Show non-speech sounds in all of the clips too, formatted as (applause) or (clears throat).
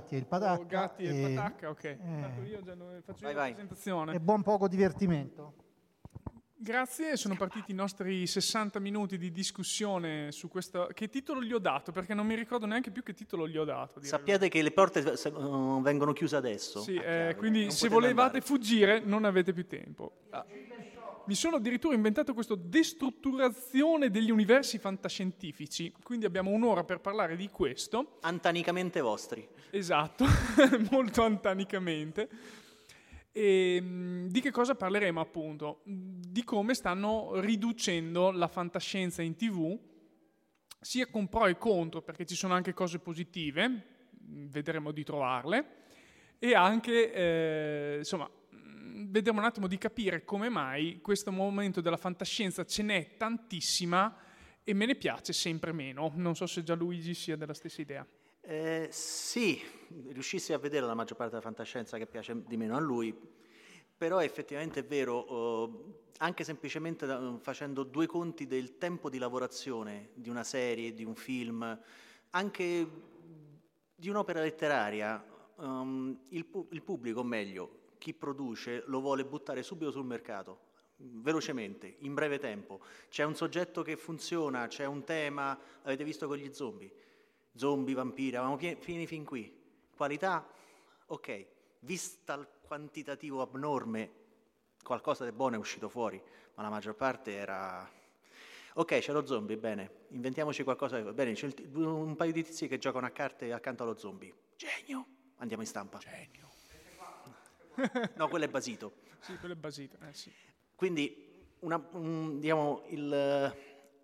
Gatti e il patacca. O gatti e, il patacca, ok. eh, io già non faccio Vai, io la vai. presentazione. e buon poco divertimento. Grazie, sono partiti i nostri 60 minuti di discussione su questo. Che titolo gli ho dato? Perché non mi ricordo neanche più che titolo gli ho dato. Sappiate che le porte vengono chiuse adesso. Sì, Ah, eh, quindi se volevate andare. fuggire non avete più tempo. Ah. Mi sono addirittura inventato questo destrutturazione degli universi fantascientifici, quindi abbiamo un'ora per parlare di questo, Antanicamente vostri. esatto, (laughs) molto antanicamente. E mh, di che cosa parleremo appunto? Di come stanno riducendo la fantascienza in tv, sia con pro e contro, perché ci sono anche cose positive, vedremo di trovarle, e anche, eh, insomma, mh, vedremo un attimo di capire come mai questo momento della fantascienza ce n'è tantissima e me ne piace sempre meno. Non so se già Luigi sia della stessa idea. Eh, sì, riuscissi a vedere la maggior parte della fantascienza che piace di meno a lui, però effettivamente è vero, eh, anche semplicemente da- facendo due conti del tempo di lavorazione di una serie, di un film, anche di un'opera letteraria, ehm, il, pu- il pubblico, o meglio, chi produce, lo vuole buttare subito sul mercato. Velocemente, in breve tempo. C'è un soggetto che funziona, c'è un tema, avete visto con gli zombie zombie, vampiri, avevamo pie- finiti fin qui. Qualità, ok, vista il quantitativo abnorme, qualcosa di buono è uscito fuori, ma la maggior parte era... Ok, c'è lo zombie, bene, inventiamoci qualcosa, bene, c'è un paio di tizi che giocano a carte accanto allo zombie. Genio! Andiamo in stampa. Genio. No, quello è basito. (laughs) Sì, quello è basito. Eh, sì. Quindi una- un- diciamo, il-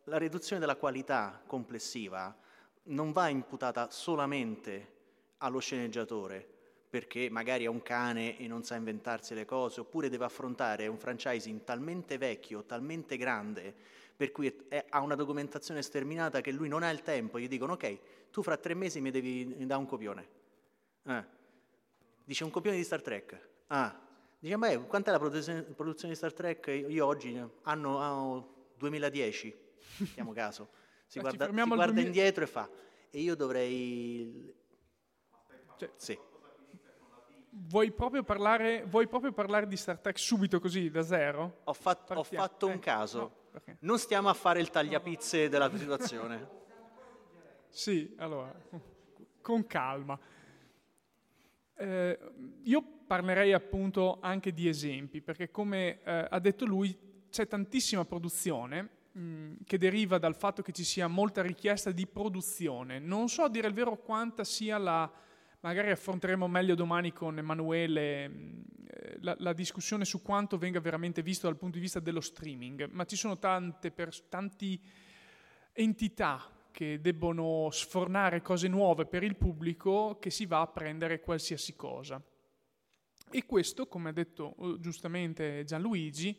la riduzione della qualità complessiva non va imputata solamente allo sceneggiatore, perché magari è un cane e non sa inventarsi le cose, oppure deve affrontare un franchising talmente vecchio, talmente grande, per cui è- è- ha una documentazione sterminata che lui non ha il tempo, gli dicono ok, tu fra tre mesi mi devi dare un copione. Eh. Dice un copione di Star Trek. Ah, dice, ma eh, quant'è la produzione, di Star Trek? Io oggi, anno, anno 2010, mettiamo (laughs) caso. Si ci guarda, si guarda 2000 indietro e fa, e io dovrei... Cioè, Sì. Vuoi proprio, parlare, vuoi proprio parlare di Star Trek subito così, da zero? Ho, fat- ho fatto un Eh, caso. no? Non stiamo a fare il tagliapizze della situazione. Sì, allora, con calma. Eh, io parlerei appunto anche di esempi, perché come eh, ha detto lui, c'è tantissima produzione mh, che deriva dal fatto che ci sia molta richiesta di produzione. Non so a dire il vero quanta sia la, magari affronteremo meglio domani con Emanuele eh, la, la discussione su quanto venga veramente visto dal punto di vista dello streaming, ma ci sono tante pers- tanti entità che debbono sfornare cose nuove per il pubblico che si va a prendere qualsiasi cosa. E questo, come ha detto eh, giustamente Gianluigi,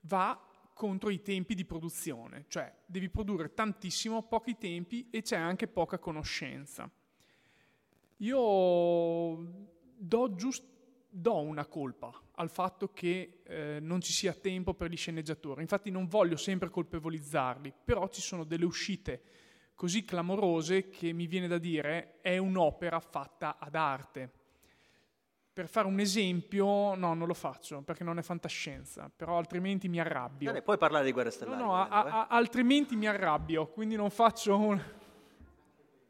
va contro i tempi di produzione, cioè devi produrre tantissimo, pochi tempi e c'è anche poca conoscenza. Io do, giust- do una colpa al fatto che eh, non ci sia tempo per gli sceneggiatori, infatti non voglio sempre colpevolizzarli, però ci sono delle uscite così clamorose che mi viene da dire è un'opera fatta ad arte. Per fare un esempio, no, non lo faccio perché non è fantascienza, però altrimenti mi arrabbio. Vabbè, puoi parlare di guerre No, stellari. no, a- eh. a- altrimenti mi arrabbio, quindi non faccio un...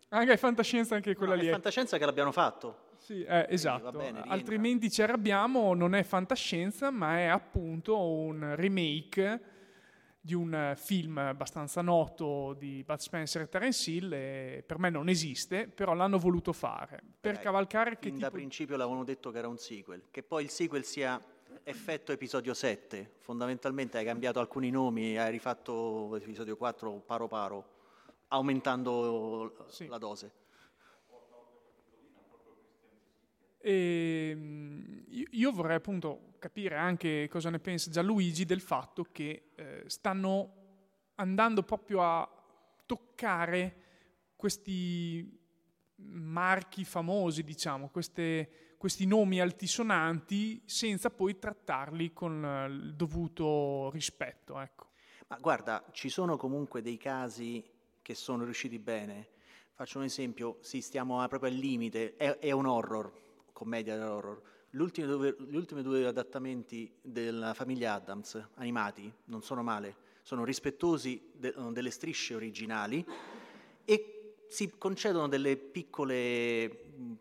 Anche è fantascienza anche quella No, lì. è è- fantascienza che l'abbiamo fatto. Sì, eh, esatto. bene, altrimenti ci arrabbiamo, non è fantascienza, ma è appunto un remake di un eh, film abbastanza noto di Bud Spencer e Terence Hill e per me non esiste, però l'hanno voluto fare per Dai, cavalcare che Fin da tipo principio l'avevano detto che era un sequel. Che poi il sequel sia effetto episodio 7. Fondamentalmente hai cambiato alcuni nomi hai rifatto episodio 4 paro paro, aumentando Sì. la dose. E, io- io vorrei appunto capire anche cosa ne pensa Gianluigi del fatto che eh, stanno andando proprio a toccare questi marchi famosi, diciamo, queste- questi nomi altisonanti senza poi trattarli con eh, il dovuto rispetto. Ecco. Ma guarda, ci sono comunque dei casi che sono riusciti bene. Faccio un esempio, sì, stiamo proprio al limite, è, è un horror, commedia dell'horror. Gli ultimi, due, due adattamenti della famiglia Adams, animati, non sono male, sono rispettosi de, delle strisce originali e si concedono delle piccole mh,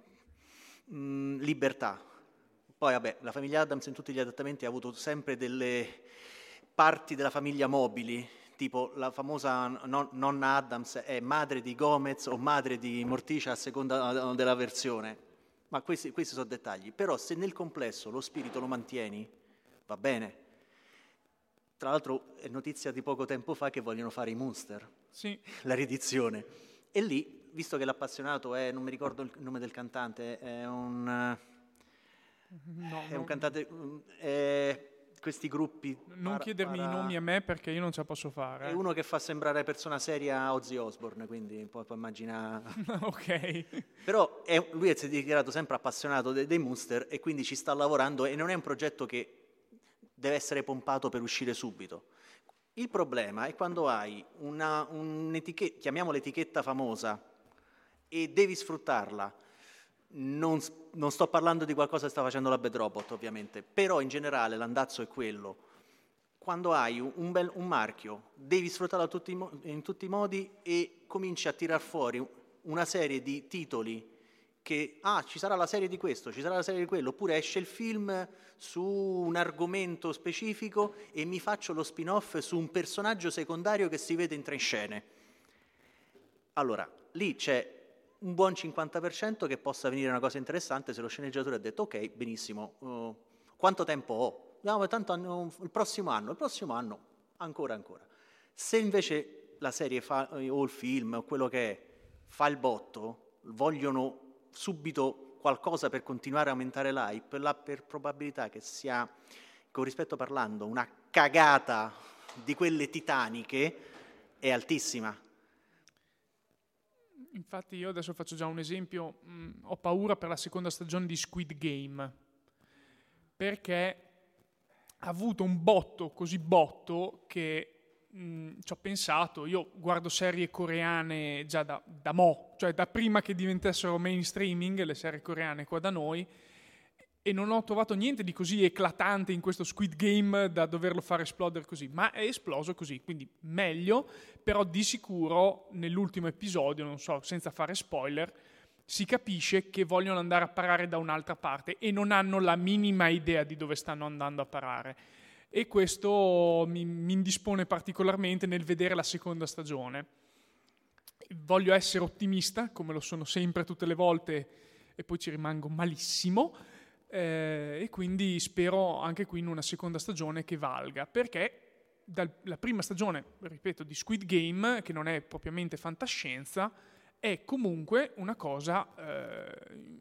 mm, libertà. Poi, vabbè, la famiglia Adams in tutti gli adattamenti ha avuto sempre delle parti della famiglia mobili, tipo la famosa non, nonna Adams è madre di Gomez o madre di Morticia a seconda eh, della versione. Ma questi, questi sono dettagli. Però se nel complesso lo spirito lo mantieni, va bene. Tra l'altro è notizia di poco tempo fa che vogliono fare i Munster, sì. la riedizione. E lì, visto che l'appassionato è, non mi ricordo il nome del cantante, è un... No, è un cantante... È, questi gruppi. Non para, chiedermi para... i nomi a me perché io non ce la posso fare. È uno che fa sembrare persona seria Ozzy Osbourne, quindi puoi, puoi immaginare. (laughs) ok. Però è, lui si è dichiarato sempre appassionato dei, dei Munster e quindi ci sta lavorando e non è un progetto che deve essere pompato per uscire subito. Il problema è quando hai una, un'etichetta, chiamiamola etichetta famosa, e devi sfruttarla non, non, sto parlando di qualcosa che sta facendo la Bad Robot, ovviamente, però in generale l'andazzo è quello. Quando hai un, bel, un marchio, devi sfruttarlo tutti, in tutti i modi e cominci a tirar fuori una serie di titoli che, ah, ci sarà la serie di questo, ci sarà la serie di quello, oppure esce il film su un argomento specifico e mi faccio lo spin-off su un personaggio secondario che si vede in tre scene. Allora, lì c'è un buon 50% che possa venire una cosa interessante se lo sceneggiatore ha detto ok, benissimo, uh, quanto tempo ho? No, tanto anno, il prossimo anno, il prossimo anno, ancora, ancora. Se invece la serie fa, eh, o il film o quello che è fa il botto, vogliono subito qualcosa per continuare a aumentare l'hype, la per probabilità che sia, con rispetto parlando, una cagata di quelle titaniche è altissima. Infatti io adesso faccio già un esempio, mh, mm, ho paura per la seconda stagione di Squid Game, perché ha avuto un botto così botto che mm, ci ho pensato, io guardo serie coreane già da, da mo', cioè da prima che diventassero mainstreaming le serie coreane qua da noi, e non ho trovato niente di così eclatante in questo Squid Game da doverlo fare esplodere così, ma è esploso così, quindi meglio, però di sicuro nell'ultimo episodio, non so, senza fare spoiler, si capisce che vogliono andare a parare da un'altra parte e non hanno la minima idea di dove stanno andando a parare. E questo mi, mi indispone particolarmente nel vedere la seconda stagione. Voglio essere ottimista, come lo sono sempre tutte le volte, e poi ci rimango malissimo eh, e quindi spero anche qui in una seconda stagione che valga, perché dalla prima stagione, ripeto, di Squid Game, che non è propriamente fantascienza, è comunque una cosa eh,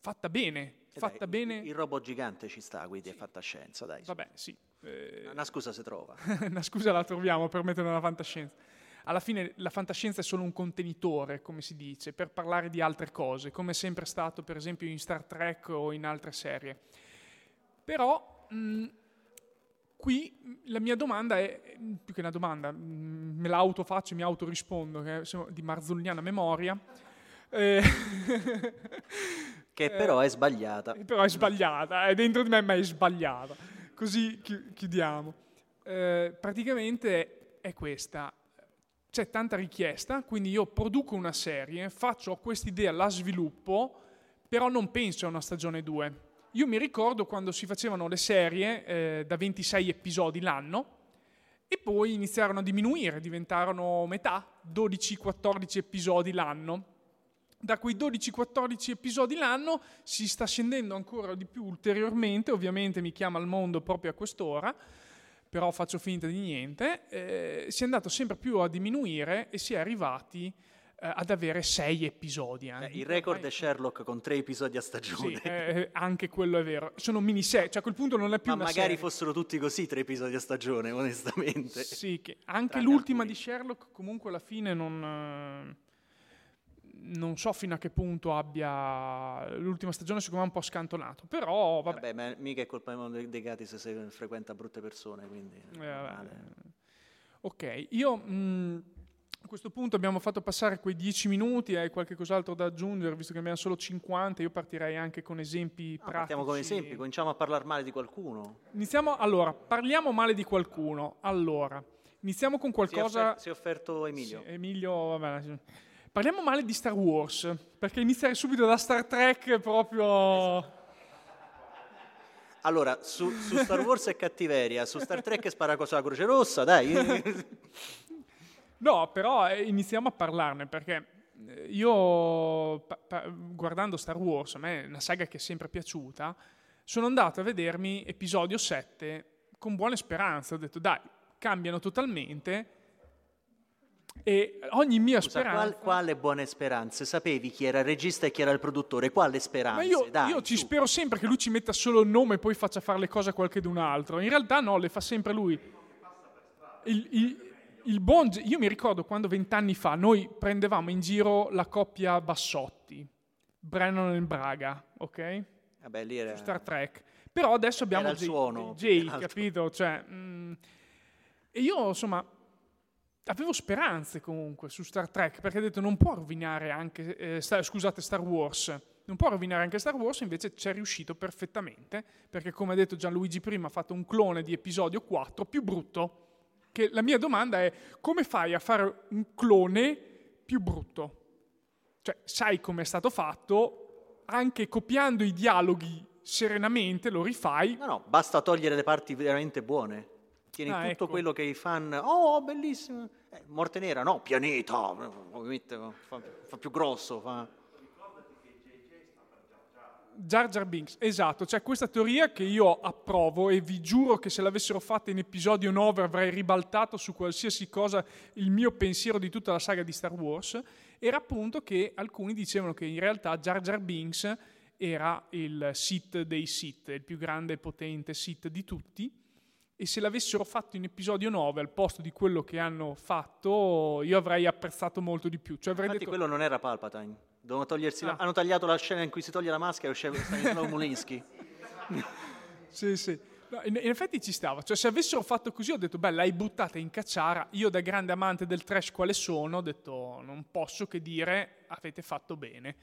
fatta bene. Eh fatta dai, bene. Il robot gigante ci sta, quindi sì. è fantascienza, dai. Vabbè, sì. Eh, una scusa si trova. (laughs) una scusa la troviamo per mettere nella fantascienza alla fine la fantascienza è solo un contenitore, come si dice, per parlare di altre cose, come è sempre stato per esempio in Star Trek o in altre serie. Però mh, qui la mia domanda è, più che una domanda, mh, me la autofaccio, mi autorispondo, che è di marzulliana memoria. Eh, (laughs) che però è sbagliata. Eh, però è sbagliata, è dentro di me ma è sbagliata. Così chiudiamo. Eh, praticamente è questa c'è tanta richiesta, quindi io produco una serie, faccio quest'idea, la sviluppo, però non penso a una stagione 2. Io mi ricordo quando si facevano le serie eh, da 26 episodi l'anno e poi iniziarono a diminuire, diventarono metà, 12-14 episodi l'anno. Da quei 12-14 episodi l'anno si sta scendendo ancora di più ulteriormente, ovviamente mi chiama al mondo proprio a quest'ora, però faccio finta di niente, eh, si è andato sempre più a diminuire e si è arrivati eh, ad avere sei episodi. Eh, il record è Sherlock con tre episodi a stagione. Sì, eh, anche quello è vero. Sono miniserie, cioè a quel punto non è più Ma magari serie. fossero tutti così tre episodi a stagione, onestamente. Sì, anche Tranne l'ultima alcuni. di Sherlock comunque alla fine non non so fino a che punto abbia l'ultima stagione secondo me un po' scantonato però vabbè, vabbè ma mica è colpa dei gatti se si frequenta brutte persone quindi eh, ok io mh, A questo punto abbiamo fatto passare quei 10 minuti, hai qualche cos'altro da aggiungere, visto che abbiamo solo 50, io partirei anche con esempi No, pratici. partiamo con esempi, cominciamo a parlare male di qualcuno. Iniziamo, allora, parliamo male di qualcuno. Allora, iniziamo con Si è, qualcosa... offer- si è offerto Emilio. Sì, Emilio, va bene. sì. Parliamo male di Star Wars, perché iniziare subito da Star Trek è proprio... Allora, su, su Star Wars è cattiveria, su Star Trek spara cosa la Croce Rossa, dai. (laughs) No, però eh, iniziamo a parlarne, perché eh, io, pa- pa- guardando Star Wars, a me è una saga che è sempre piaciuta, sono andato a vedermi episodio 7 con buone speranze. Ho detto, dai, cambiano totalmente e ogni mia Scusa, speranza... qual- quale buone speranze? Sapevi chi era il regista e chi era il produttore? Quale speranze? Ma io, Dai, io ci spero sempre che lui ci metta solo il nome e poi faccia fare le cose a qualcun altro. In realtà no, le fa sempre lui. Il, il- il buon io mi ricordo quando vent'anni fa noi prendevamo in giro la coppia Bassotti, Brennan e Braga, ok? Vabbè, lì era... Su Star Trek. Però adesso abbiamo Era Jay, suono, Jay, capito? Cioè, mm, e io, insomma, avevo speranze comunque su Star Trek, perché ho detto non può rovinare anche, eh, scusate, Star Wars. Non può rovinare anche Star Wars, invece ci è riuscito perfettamente, perché come ha detto Gianluigi prima, ha fatto un clone di episodio 4 più brutto. Che la mia domanda è, come fai a fare un clone più brutto? Cioè, sai come è stato fatto, anche copiando i dialoghi serenamente lo rifai, No, no, basta togliere le parti veramente buone. Tieni Ah, tutto ecco. quello che i fan... Oh, bellissimo! Eh, morte nera, no, pianeta! Ovviamente fa, fa più grosso, fa... Jar Jar Binks, esatto, c'è questa teoria che io approvo e vi giuro che se l'avessero fatta in episodio 9 avrei ribaltato su qualsiasi cosa il mio pensiero di tutta la saga di Star Wars, era appunto che alcuni dicevano che in realtà Jar Jar Binks era il Sith dei Sith, il più grande e potente Sith di tutti, e se l'avessero fatto in episodio 9 al posto di quello che hanno fatto io avrei apprezzato molto di più. Cioè avrei Infatti detto, quello non era Palpatine. Ah. Hanno tagliato la scena in cui si toglie la maschera e usciva Stanislav Mulinsky. (laughs) Sì, sì. No, in, in effetti ci stava. Cioè, se avessero fatto così, ho detto, beh, l'hai buttata in cacciara. Io, da grande amante del trash quale sono, ho detto, non posso che dire, avete fatto bene.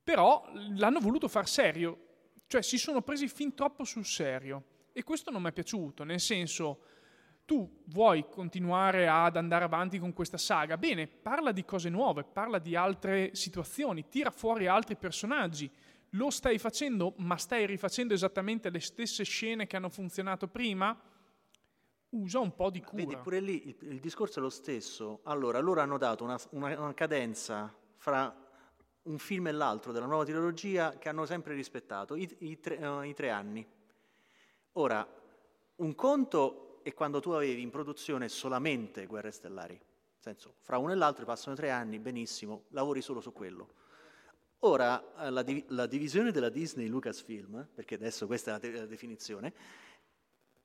Però l'hanno voluto far serio. Cioè, si sono presi fin troppo sul serio. E questo non mi è piaciuto. Nel senso, tu vuoi continuare ad andare avanti con questa saga? Bene, parla di cose nuove, parla di altre situazioni, tira fuori altri personaggi. Lo stai facendo, ma stai rifacendo esattamente le stesse scene che hanno funzionato prima? Usa un po' di cura. Vedi, pure lì il, il discorso è lo stesso. Allora, loro hanno dato una, una- una cadenza fra un film e l'altro della nuova trilogia che hanno sempre rispettato, i, i tre, eh, i tre anni. Ora, un conto è quando tu avevi in produzione solamente Guerre Stellari. Nel senso, fra uno e l'altro passano tre anni, benissimo, lavori solo su quello. Ora, eh, la, div- la divisione della Disney Lucasfilm, perché adesso questa è la, te- la definizione,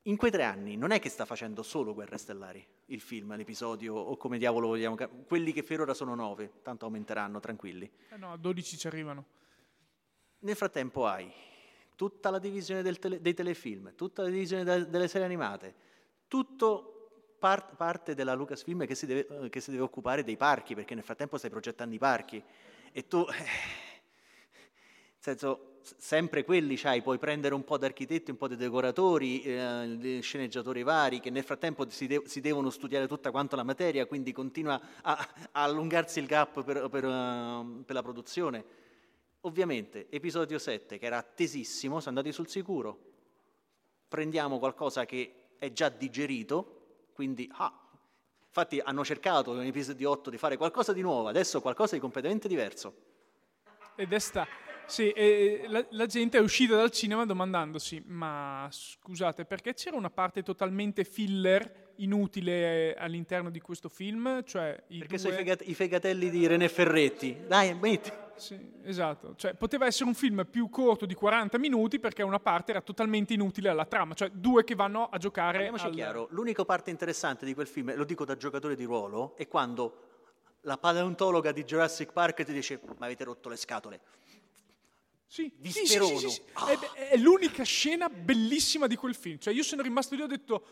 in quei tre anni non è che sta facendo solo Guerre Stellari, il film, l'episodio, o come diavolo vogliamo... Quelli che per ora sono nove, tanto aumenteranno, tranquilli. Eh no, a 12 ci arrivano. Nel frattempo hai tutta la divisione tele- dei telefilm, tutta la divisione de- delle serie animate, tutto par- parte della Lucasfilm che si, deve, che si deve occupare dei parchi, perché nel frattempo stai progettando i parchi. E tu, eh, nel senso, sempre quelli c'hai, puoi prendere un po' di architetti, un po' di decoratori, eh, sceneggiatori vari, che nel frattempo si, de- si devono studiare tutta quanta la materia, quindi continua a, a allungarsi il gap per- per, eh, per la produzione. Ovviamente, episodio 7, che era attesissimo, sono andati sul sicuro. Prendiamo qualcosa che è già digerito, quindi, ah, infatti hanno cercato in episodio 8 di fare qualcosa di nuovo, adesso qualcosa di completamente diverso. Ed è sta... Sì, e la, la gente è uscita dal cinema domandandosi, ma scusate, perché c'era una parte totalmente filler, inutile all'interno di questo film? Cioè, i Perché due... sono i, fegat- i fegatelli di René Ferretti. Dai, metti. Sì, esatto. Cioè, poteva essere un film più corto di 40 minuti perché una parte era totalmente inutile alla trama, cioè due che vanno a giocare Parliamoci al... chiaro, l'unica parte interessante di quel film, lo dico da giocatore di ruolo, è quando la paleontologa di Jurassic Park ti dice ma avete rotto le scatole. Sì, sì, sì, sì, sì. Ed È, è l'unica scena bellissima di quel film. Cioè, io sono rimasto lì e ho detto,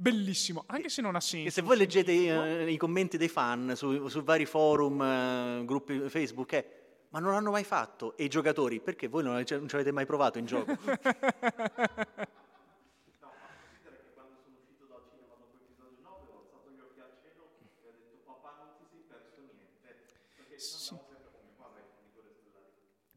Bellissimo, anche se non ha senso. E se voi leggete eh, i commenti dei fan su, su vari forum, eh, gruppi Facebook, è ma non l'hanno mai fatto. E i giocatori, perché voi non, non ci avete mai provato in gioco? (laughs)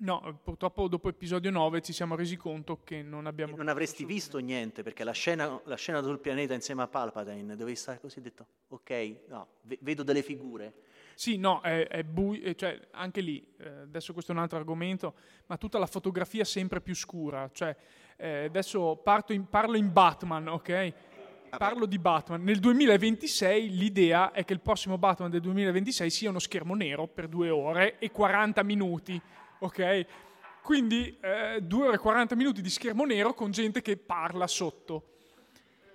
No, purtroppo dopo episodio 9 ci siamo resi conto che non abbiamo... non avresti visto niente, perché la scena, la scena sul pianeta insieme a Palpatine, dovevi stare così detto, ok, no, vedo delle figure. Sì, no, è, è buio, cioè anche lì, eh, adesso questo è un altro argomento, ma tutta la fotografia è sempre più scura, cioè eh, adesso in, parlo in Batman, ok? Parlo di Batman. Nel 2026 l'idea è che il prossimo Batman del 2026 sia uno schermo nero per due ore e 40 minuti ok? Quindi eh, 2 ore e 40 minuti di schermo nero con gente che parla sotto,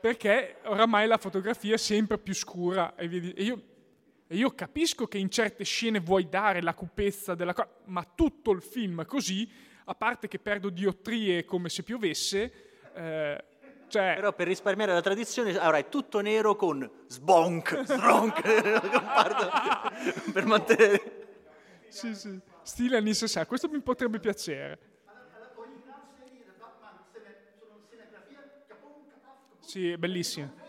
perché oramai la fotografia è sempre più scura e, io, e io capisco che in certe scene vuoi dare la cupezza della cosa, ma tutto il film così, a parte che perdo diottrie come se piovesse, eh, cioè... Però per risparmiare la tradizione avrai tutto nero con sbonk, stronk, (laughs) per mantenere... Sì, sì stile anni 60, questo mi potrebbe piacere. Sì, bellissimo.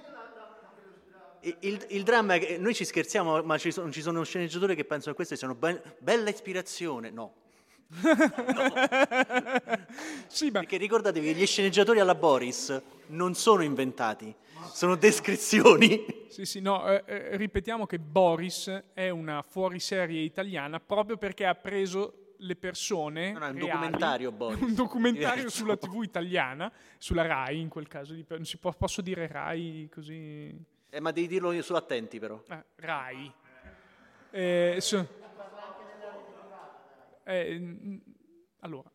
Il, il, dramma è che noi ci scherziamo, ma ci sono, ci sono sceneggiatori che pensano che queste siano be- bella ispirazione. No. no. (laughs) sì, ma... Perché ricordatevi che gli sceneggiatori alla Boris non sono inventati, sono descrizioni. Sì, sì, no, eh, eh, ripetiamo che Boris è una fuoriserie italiana proprio perché ha preso le persone. No, no, è un reali, documentario, (laughs) Boris. Un documentario sulla TV italiana, sulla Rai in quel caso. Non si può, posso dire Rai così. Eh, ma devi dirlo io su attenti, però. Eh, Rai. Eh, so, eh, allora.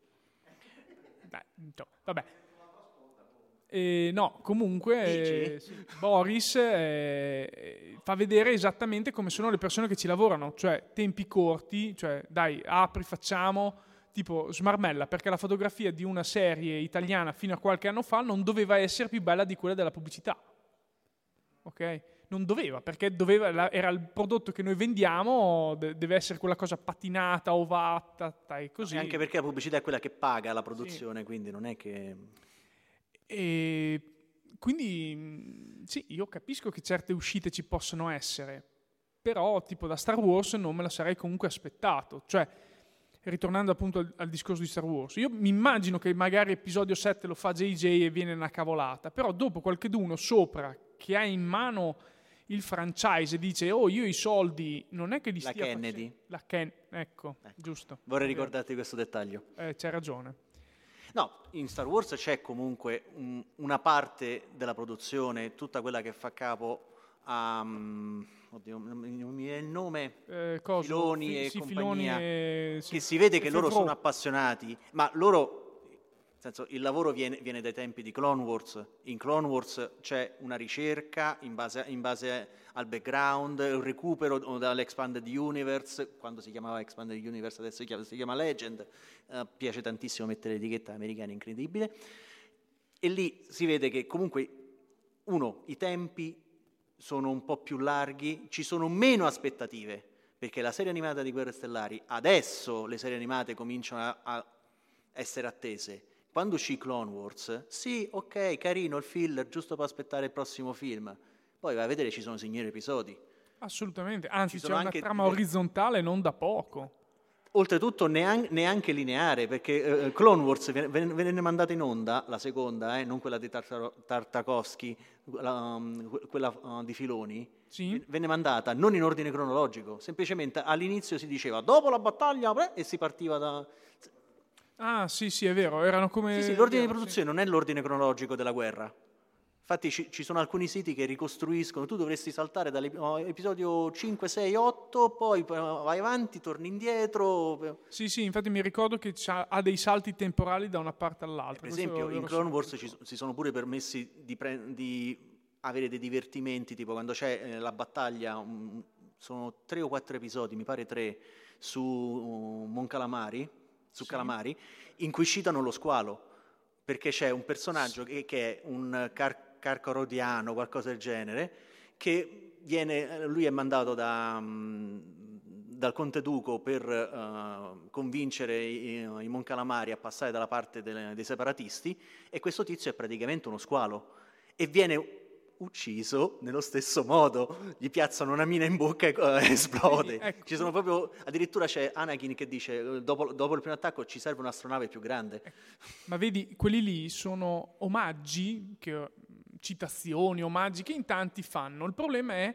Dai, no, vabbè. Eh, no, comunque eh, Boris eh, fa vedere esattamente come sono le persone che ci lavorano, cioè tempi corti, cioè dai, apri, facciamo, tipo smarmella, perché la fotografia di una serie italiana fino a qualche anno fa non doveva essere più bella di quella della pubblicità. Ok? Non doveva, perché doveva, era il prodotto che noi vendiamo, deve essere quella cosa patinata, ovata, e così. Anche perché la pubblicità è quella che paga la produzione, sì. quindi non è che... E quindi sì, io capisco che certe uscite ci possono essere, però tipo da Star Wars non me la sarei comunque aspettato. Cioè, ritornando appunto al, al, discorso di Star Wars, io mi immagino che magari episodio 7 lo fa JJ e viene una cavolata, però dopo qualcheduno sopra che ha in mano il franchise dice oh io i soldi non è che li la stia Kennedy. Facendo. La Kennedy, ecco, ecco, giusto. Vorrei ricordarti questo dettaglio. Eh, c'hai ragione. No, in Star Wars c'è comunque un, una parte della produzione, tutta quella che fa capo a... Um, oddio, non mi viene il nome, eh, Filoni Fi- e sì, compagnia, Filoni e, che si vede che loro sono appassionati, ma loro senso, il lavoro viene, viene, dai tempi di Clone Wars. In Clone Wars c'è una ricerca in base, in base al background, un recupero dall'Expanded Universe, quando si chiamava Expanded Universe adesso si chiama, si chiama Legend, uh, piace tantissimo mettere l'etichetta americana incredibile. E lì si vede che comunque, uno, i tempi sono un po' più larghi, ci sono meno aspettative, perché la serie animata di Guerre Stellari, adesso le serie animate cominciano a, a essere attese, quando uscì Clone Wars, sì, ok, carino il filler, giusto per aspettare il prossimo film. Poi vai a vedere, ci sono signori episodi. Assolutamente, anzi c'è una trama orizzontale non da poco. Oltretutto neanche, neanche lineare, perché uh, Clone Wars venne, venne mandata in onda, la seconda, eh, non quella di Tartakovsky, la, um, quella uh, di Filoni, sì. venne mandata non in ordine cronologico, semplicemente all'inizio si diceva dopo la battaglia e si partiva da... Ah, sì, sì, è vero, erano come... Sì, sì, l'ordine di produzione sì. non è l'ordine cronologico della guerra. Infatti ci, ci, sono alcuni siti che ricostruiscono, tu dovresti saltare dall'episodio 5, 6, 8, poi vai avanti, torni indietro. Sì, sì, infatti mi ricordo che ha dei salti temporali da una parte all'altra. Per esempio, in Clone Wars ci, si sono pure permessi di, pre, di, avere dei divertimenti, tipo quando c'è eh, la battaglia, um, sono tre o quattro episodi, mi pare tre, su uh, Mon Calamari, su sì. Calamari, in cui citano lo squalo, perché c'è un personaggio che, che è un car- Carco qualcosa del genere, che viene, lui è mandato da, mm, dal Conte Duco per uh, convincere i, i Moncalamari a passare dalla parte delle, dei separatisti e questo tizio è praticamente uno squalo e viene ucciso nello stesso modo, gli piazzano una mina in bocca e (laughs) uh, esplode. Ecco. Ci sono proprio, addirittura c'è Anakin che dice dopo, dopo, il primo attacco ci serve un'astronave più grande. Ecco. Ma vedi, quelli lì sono omaggi, che, citazioni, omaggi che in tanti fanno. Il problema è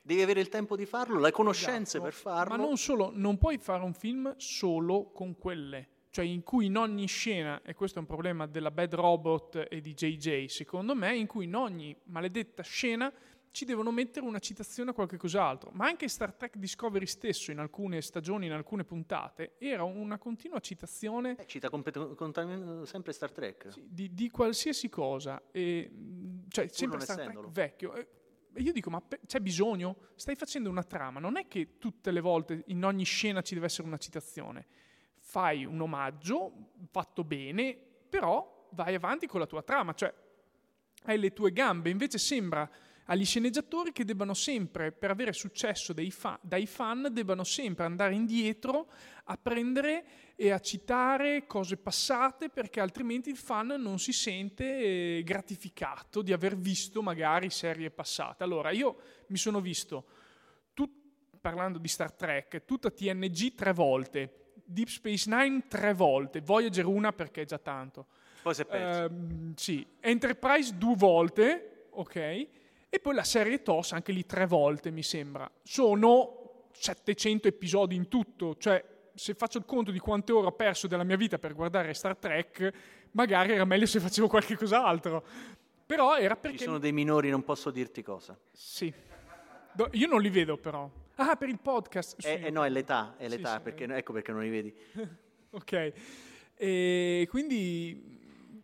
Devi avere il tempo di farlo, le conoscenze esatto. per farlo. Ma non solo, non puoi fare un film solo con quelle cioè in cui in ogni scena, e questo è un problema della Bad Robot e di JJ, secondo me, in cui in ogni maledetta scena ci devono mettere una citazione a qualche cos'altro. Ma anche Star Trek Discovery stesso, in alcune stagioni, in alcune puntate, era una continua citazione. Eh, cita compet- compet- sempre Star Trek. Sì, di, di, qualsiasi cosa. E, cioè, sempre Star essendolo. Trek vecchio. E io dico, ma pe- c'è bisogno? Stai facendo una trama. Non è che tutte le volte, in ogni scena, ci deve essere una citazione fai un omaggio fatto bene, però vai avanti con la tua trama, cioè hai le tue gambe, invece sembra agli sceneggiatori che debbano sempre, per avere successo fa- dai fan, debbano sempre andare indietro a prendere e a citare cose passate perché altrimenti il fan non si sente gratificato di aver visto magari serie passate. Allora io mi sono visto, tut- parlando di Star Trek, tutta TNG tre volte, Deep Space Nine tre volte, Voyager una perché è già tanto. Poi si è perso. Uh, sì, Enterprise due volte, ok, e poi la serie TOS anche lì tre volte mi sembra. Sono 700 episodi in tutto, cioè se faccio il conto di quante ore ho perso della mia vita per guardare Star Trek, magari era meglio se facevo qualche cos'altro. Però era perché... Ci sono dei minori, non posso dirti cosa. Sì. Io non li vedo però. Ah, per il podcast. Sì. Eh, eh, no, è l'età, è l'età sì, perché, ecco perché non li vedi. (laughs) ok, e quindi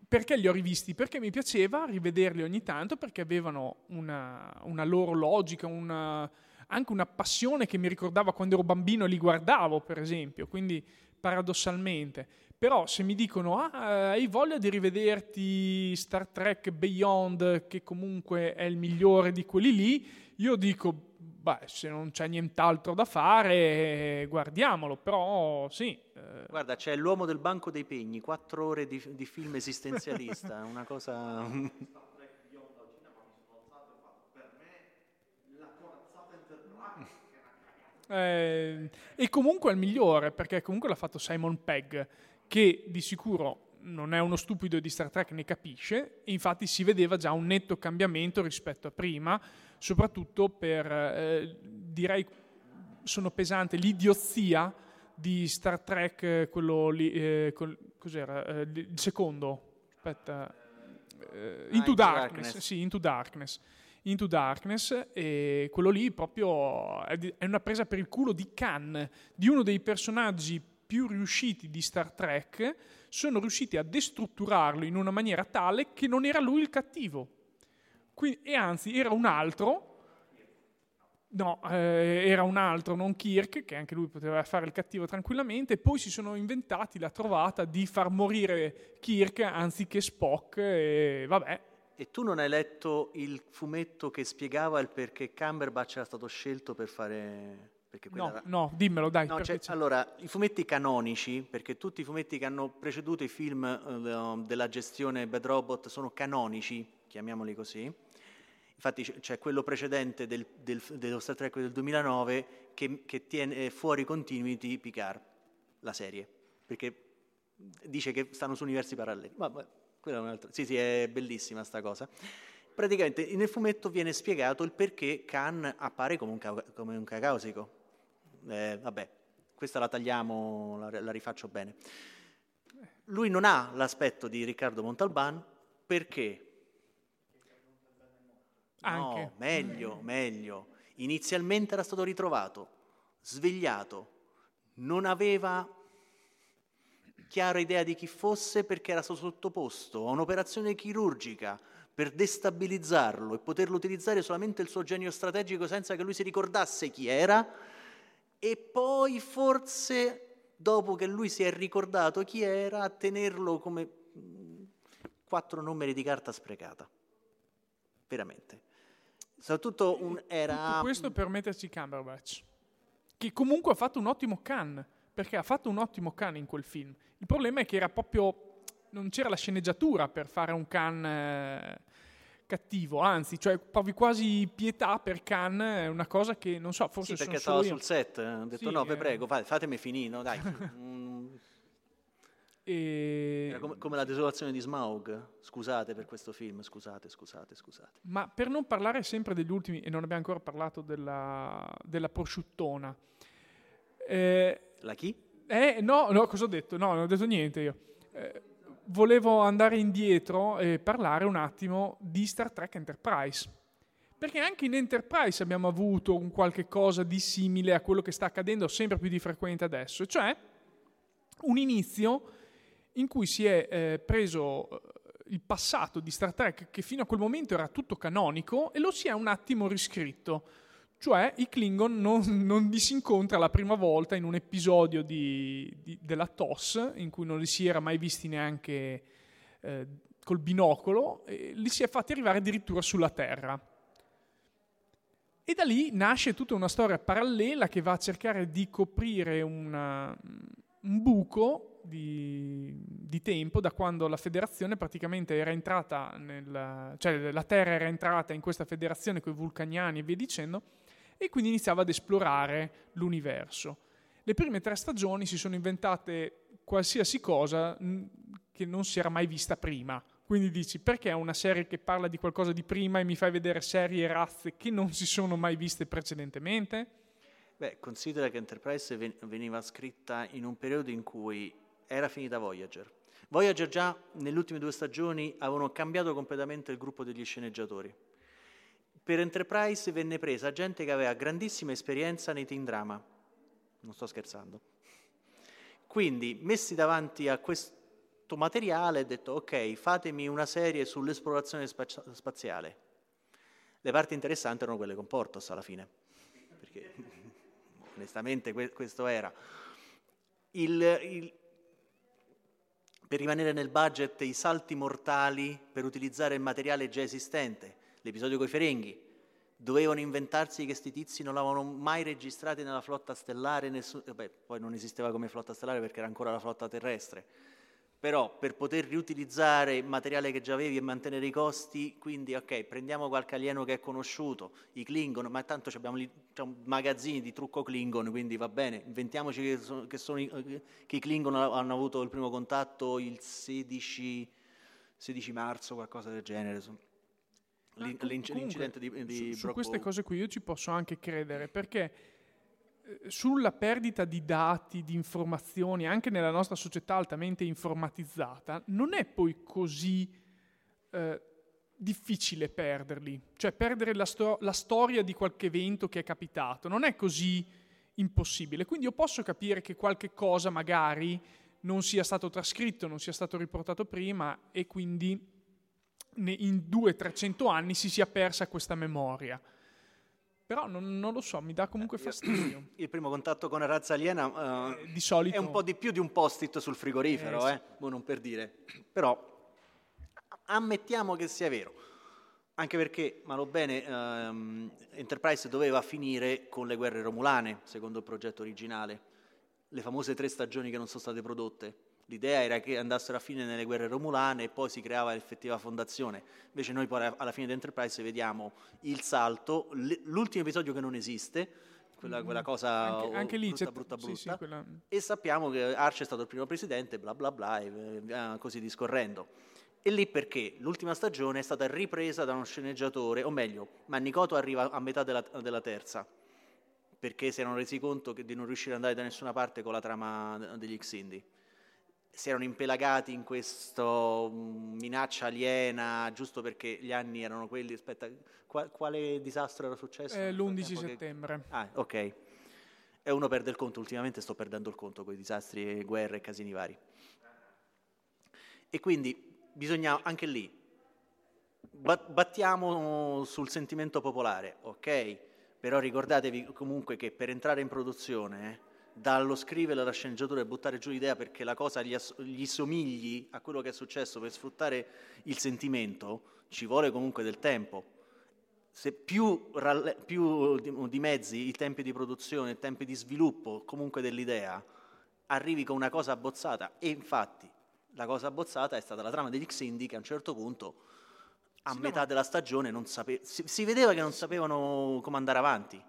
perché li ho rivisti? Perché mi piaceva rivederli ogni tanto, perché avevano una, una loro logica, una, anche una passione che mi ricordava quando ero bambino e li guardavo, per esempio, quindi paradossalmente. Però se mi dicono, ah, hai voglia di rivederti Star Trek Beyond, che comunque è il migliore di quelli lì, io dico, beh, se non c'è nient'altro da fare, guardiamolo, però sì. Eh. Guarda, c'è l'uomo del banco dei pegni, quattro ore di, di film (laughs) esistenzialista, una cosa... Eh, e comunque è il migliore perché comunque l'ha fatto Simon Pegg che di sicuro non è uno stupido di Star Trek, ne capisce, e infatti si vedeva già un netto cambiamento rispetto a prima, soprattutto per, eh, direi, sono pesante, l'idiozia di Star Trek, quello lì, eh, col, cos'era, eh, il secondo, aspetta, eh, Into, ah, Darkness, Darkness, sì, Into Darkness. Into Darkness e quello lì proprio è una presa per il culo di Khan, di uno dei personaggi più riusciti di Star Trek, sono riusciti a destrutturarlo in una maniera tale che non era lui il cattivo. Quindi, e anzi, era un altro, no, eh, era un altro, non Kirk, che anche lui poteva fare il cattivo tranquillamente, poi si sono inventati la trovata di far morire Kirk anziché Spock, e vabbè. E tu non hai letto il fumetto che spiegava il perché Cumberbatch era stato scelto per fare no, era... no, dimmelo, dai. No, allora, i fumetti canonici, perché tutti i fumetti che hanno preceduto i film uh, della gestione Bad Robot sono canonici, chiamiamoli così. Infatti c'è quello precedente del, del, dello Star Trek del 2009 che, che tiene fuori continuity Picard, la serie, perché dice che stanno su universi paralleli. Vabbè, quella è un'altra. Sì, sì, è bellissima sta cosa. Praticamente nel fumetto viene spiegato il perché Khan appare come un, ca- come un cacausico eh, vabbè, questa la tagliamo, la, la, rifaccio bene. Lui non ha l'aspetto di Riccardo Montalban perché... Anche. No, meglio, meglio. Inizialmente era stato ritrovato, svegliato, non aveva chiara idea di chi fosse perché era stato sottoposto a un'operazione chirurgica per destabilizzarlo e poterlo utilizzare solamente il suo genio strategico senza che lui si ricordasse chi era e poi forse dopo che lui si è ricordato chi era, a tenerlo come mm, quattro numeri di carta sprecata. veramente. Soprattutto un, era... Tutto questo per metterci Cumberbatch, che comunque ha fatto un ottimo can, perché ha fatto un ottimo can in quel film. Il problema è che era proprio... non c'era la sceneggiatura per fare un can... Eh, cattivo, anzi, cioè provi quasi pietà per Khan, è una cosa che non so, forse sì, perché stava sul set, ha detto sì, no, vi eh... prego, fatemi finire, no, dai. (laughs) E... come, come, la desolazione di Smaug, scusate per questo film, scusate, scusate, scusate. Ma per non parlare sempre degli ultimi, e non abbiamo ancora parlato della, della prosciuttona. Eh, la chi? Eh, no, no, cosa ho detto? No, non ho detto niente io. Eh, volevo andare indietro e parlare un attimo di Star Trek Enterprise. Perché anche in Enterprise abbiamo avuto un qualche cosa di simile a quello che sta accadendo sempre più di frequente adesso, cioè un inizio in cui si è eh, preso eh, il passato di Star Trek, che fino a quel momento era tutto canonico, e lo si è un attimo riscritto. Cioè i Klingon non, non li si incontra la prima volta in un episodio di, di, della TOS, in cui non li si era mai visti neanche eh, col binocolo, e li si è fatti arrivare addirittura sulla Terra. E da lì nasce tutta una storia parallela che va a cercare di coprire una, un buco di, di, tempo da quando la federazione praticamente era entrata nel, cioè la Terra era entrata in questa federazione con i vulcaniani e via dicendo, e quindi iniziava ad esplorare l'universo. Le prime tre stagioni si sono inventate qualsiasi cosa che non si era mai vista prima. Quindi dici, perché è una serie che parla di qualcosa di prima e mi fai vedere serie e razze che non si sono mai viste precedentemente? Beh, considera che Enterprise veniva scritta in un periodo in cui era finita Voyager. Voyager già nelle ultime due stagioni avevano cambiato completamente il gruppo degli sceneggiatori per Enterprise venne presa gente che aveva grandissima esperienza nei teen drama. Non sto scherzando. Quindi, messi davanti a questo materiale, ho detto, ok, fatemi una serie sull'esplorazione spaziale. Le parti interessanti erano quelle con Portos alla fine, perché (laughs) onestamente questo era. Il, il, per rimanere nel budget, i salti mortali per utilizzare il materiale già esistente l'episodio con i ferenghi, dovevano inventarsi che questi tizi non l'avevano mai registrati nella flotta stellare, nessun... Beh, poi non esisteva come flotta stellare perché era ancora la flotta terrestre, però per poter riutilizzare il materiale che già avevi e mantenere i costi, quindi ok, prendiamo qualche alieno che è conosciuto, i Klingon, ma tanto abbiamo magazzini di trucco Klingon, quindi va bene, inventiamoci che, sono, che, sono, che i Klingon hanno avuto il primo contatto il 16, 16 marzo, qualcosa del genere. L'incidente di, di su, su queste cose qui io ci posso anche credere perché eh, sulla perdita di dati, di informazioni, anche nella nostra società altamente informatizzata, non è poi così eh, difficile perderli. Cioè perdere la, sto- la, storia di qualche evento che è capitato, non è così impossibile. Quindi io posso capire che qualche cosa magari non sia stato trascritto, non sia stato riportato prima e quindi in 200-300 anni si sia persa questa memoria. Però non, non, lo so, mi dà comunque fastidio. (clears throat) Il primo contatto con la razza aliena uh, di solito... è un po' di più di un post-it sul frigorifero, eh, eh? Boh, non per dire. Però ammettiamo che sia vero. Anche perché, malo bene, um, Enterprise doveva finire con le guerre romulane, secondo il progetto originale. Le famose tre stagioni che non sono state prodotte L'idea era che andassero a fine nelle guerre romulane e poi si creava l'effettiva fondazione. Invece noi poi alla fine di Enterprise vediamo il salto, l'ultimo episodio che non esiste, quella, quella mm-hmm. cosa anche, anche lì brutta, brutta, brutta, sì, sì, quella... e sappiamo che Arch è stato il primo presidente, bla bla bla, e così discorrendo. E lì perché l'ultima stagione è stata ripresa da uno sceneggiatore, o meglio, Mannicoto arriva a metà della, della terza, perché si erano resi conto di non riuscire ad andare da nessuna parte con la trama degli Xindi si erano impelagati in questa mm, minaccia aliena giusto perché gli anni erano quelli. Aspetta, qual, quale disastro era successo? Eh, L'11 settembre. Che... Ah, ok. E uno perde il conto, ultimamente sto perdendo il conto con i disastri, guerre e casini vari. E quindi bisogna anche lì, battiamo sul sentimento popolare, ok? Però ricordatevi comunque che per entrare in produzione... Dallo scrivere la sceneggiatura e buttare giù l'idea perché la cosa gli, ass- gli, somigli a quello che è successo per sfruttare il sentimento, ci vuole comunque del tempo. se più, ralle- più di, di mezzi, i tempi di produzione, i tempi di sviluppo comunque dell'idea, arrivi con una cosa abbozzata e infatti la cosa abbozzata è stata la trama degli Xindi che a un certo punto a Sì, no, metà ma- della stagione non sape- si, si vedeva che non sapevano come andare avanti.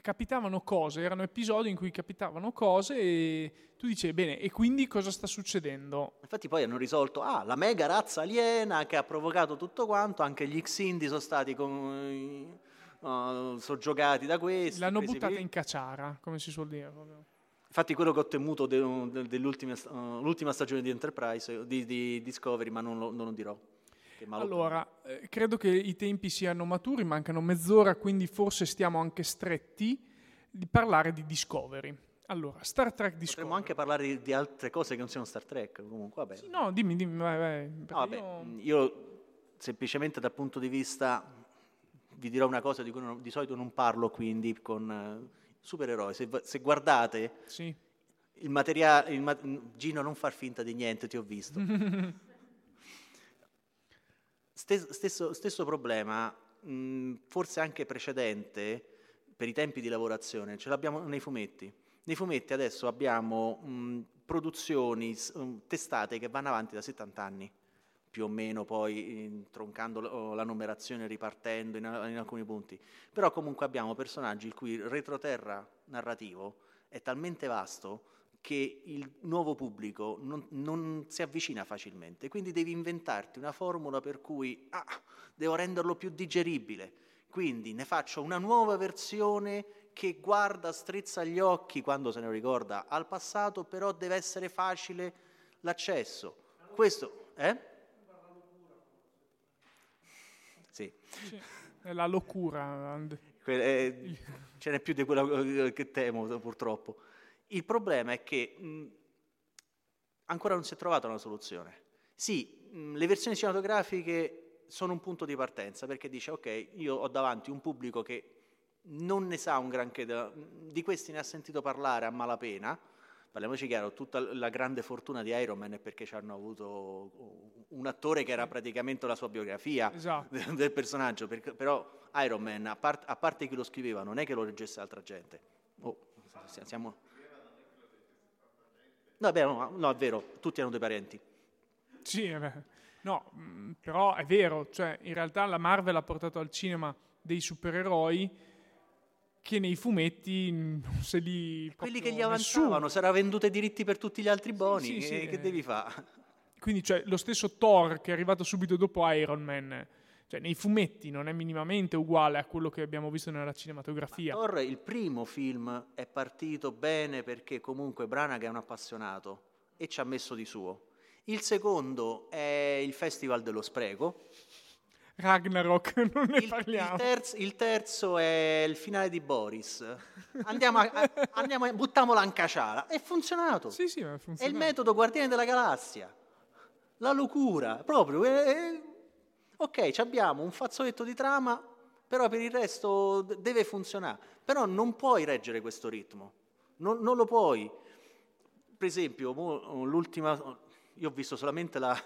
Capitavano cose, erano episodi in cui capitavano cose e tu dicevi, bene, e quindi cosa sta succedendo? Infatti poi hanno risolto, ah, la mega razza aliena che ha provocato tutto quanto, anche gli Xindi sono stati con, uh, soggiogati da questi. L'hanno buttata in cacciara, come si suol dire. proprio. Infatti quello che ho temuto de- de- dell'ultima uh, l'ultima stagione di Enterprise, di, di Discovery, ma non lo, non lo dirò. Allora, eh, credo che i tempi siano maturi, mancano mezz'ora, quindi forse stiamo anche stretti di parlare di Discovery. Allora, Star Trek Discovery. Potremmo anche parlare di, di altre cose che non siano Star Trek, comunque, vabbè. Sì, No, dimmi, dimmi, vai, vai, No, vabbè, io- io semplicemente dal punto di vista, vi dirò una cosa di cui non- di solito non parlo quindi con eh, supereroi. Se, se guardate Sì. il materiale, il ma- Gino non far finta di niente, ti ho visto. (laughs) Stes- stesso, stesso problema, mh, forse anche precedente per i tempi di lavorazione, ce l'abbiamo nei fumetti. Nei fumetti adesso abbiamo mh, produzioni, s- mh, testate che vanno avanti da 70 anni, più o meno poi troncando la numerazione, ripartendo in, in alcuni punti. Però comunque abbiamo personaggi il cui retroterra narrativo è talmente vasto che il nuovo pubblico non, non si avvicina facilmente, quindi devi inventarti una formula per cui ah, devo renderlo più digeribile, quindi ne faccio una nuova versione che guarda, strizza gli occhi quando se ne ricorda al passato, però deve essere facile l'accesso. Questo, eh? Sì. È la locura. eh, ce n'è più di quello eh, che temo, purtroppo. Il problema è che mh, ancora non si è trovata una soluzione. Sì, mh, le versioni cinematografiche sono un punto di partenza perché dice ok, io ho davanti un pubblico che non ne sa un granché, da- di questi ne ha sentito parlare a malapena. Parliamoci chiaro, tutta la grande fortuna di Iron Man è perché ci hanno avuto un attore che era praticamente la sua biografia Esatto. (laughs) del- personaggio, però Iron Man, a, part- a parte chi lo scriveva, non è che lo leggesse altra gente. Oh, si- siamo... No, beh, no, no, è vero, tutti hanno dei parenti. Sì, eh beh. no, mh, però è vero, cioè in realtà la Marvel ha portato al cinema dei supereroi che nei fumetti non se li... Quelli che gli avanzavano, era venduto i diritti per tutti gli altri boni, sì, che, sì, che eh. devi fare? Quindi cioè, lo stesso Thor che è arrivato subito dopo Iron Man, cioè nei fumetti non è minimamente uguale a quello che abbiamo visto nella cinematografia. Thor, il primo film, è partito bene perché comunque Branagh è un appassionato e ci ha messo di suo. Il secondo è il Festival dello Spreco, Ragnarok, (laughs) non ne Il, il parliamo. terzo, il terzo è il finale di Boris. Andiamo a, a- andiamo a- buttiamola in caciara. È funzionato. Sì, sì, ma È il metodo Guardiani della Galassia. La locura, proprio. è- è- ok, ci abbiamo un fazzoletto di trama, però per il resto deve funzionare. Però non puoi reggere questo ritmo. Non, non lo puoi. Per esempio, l'ultima... Io ho visto solamente la,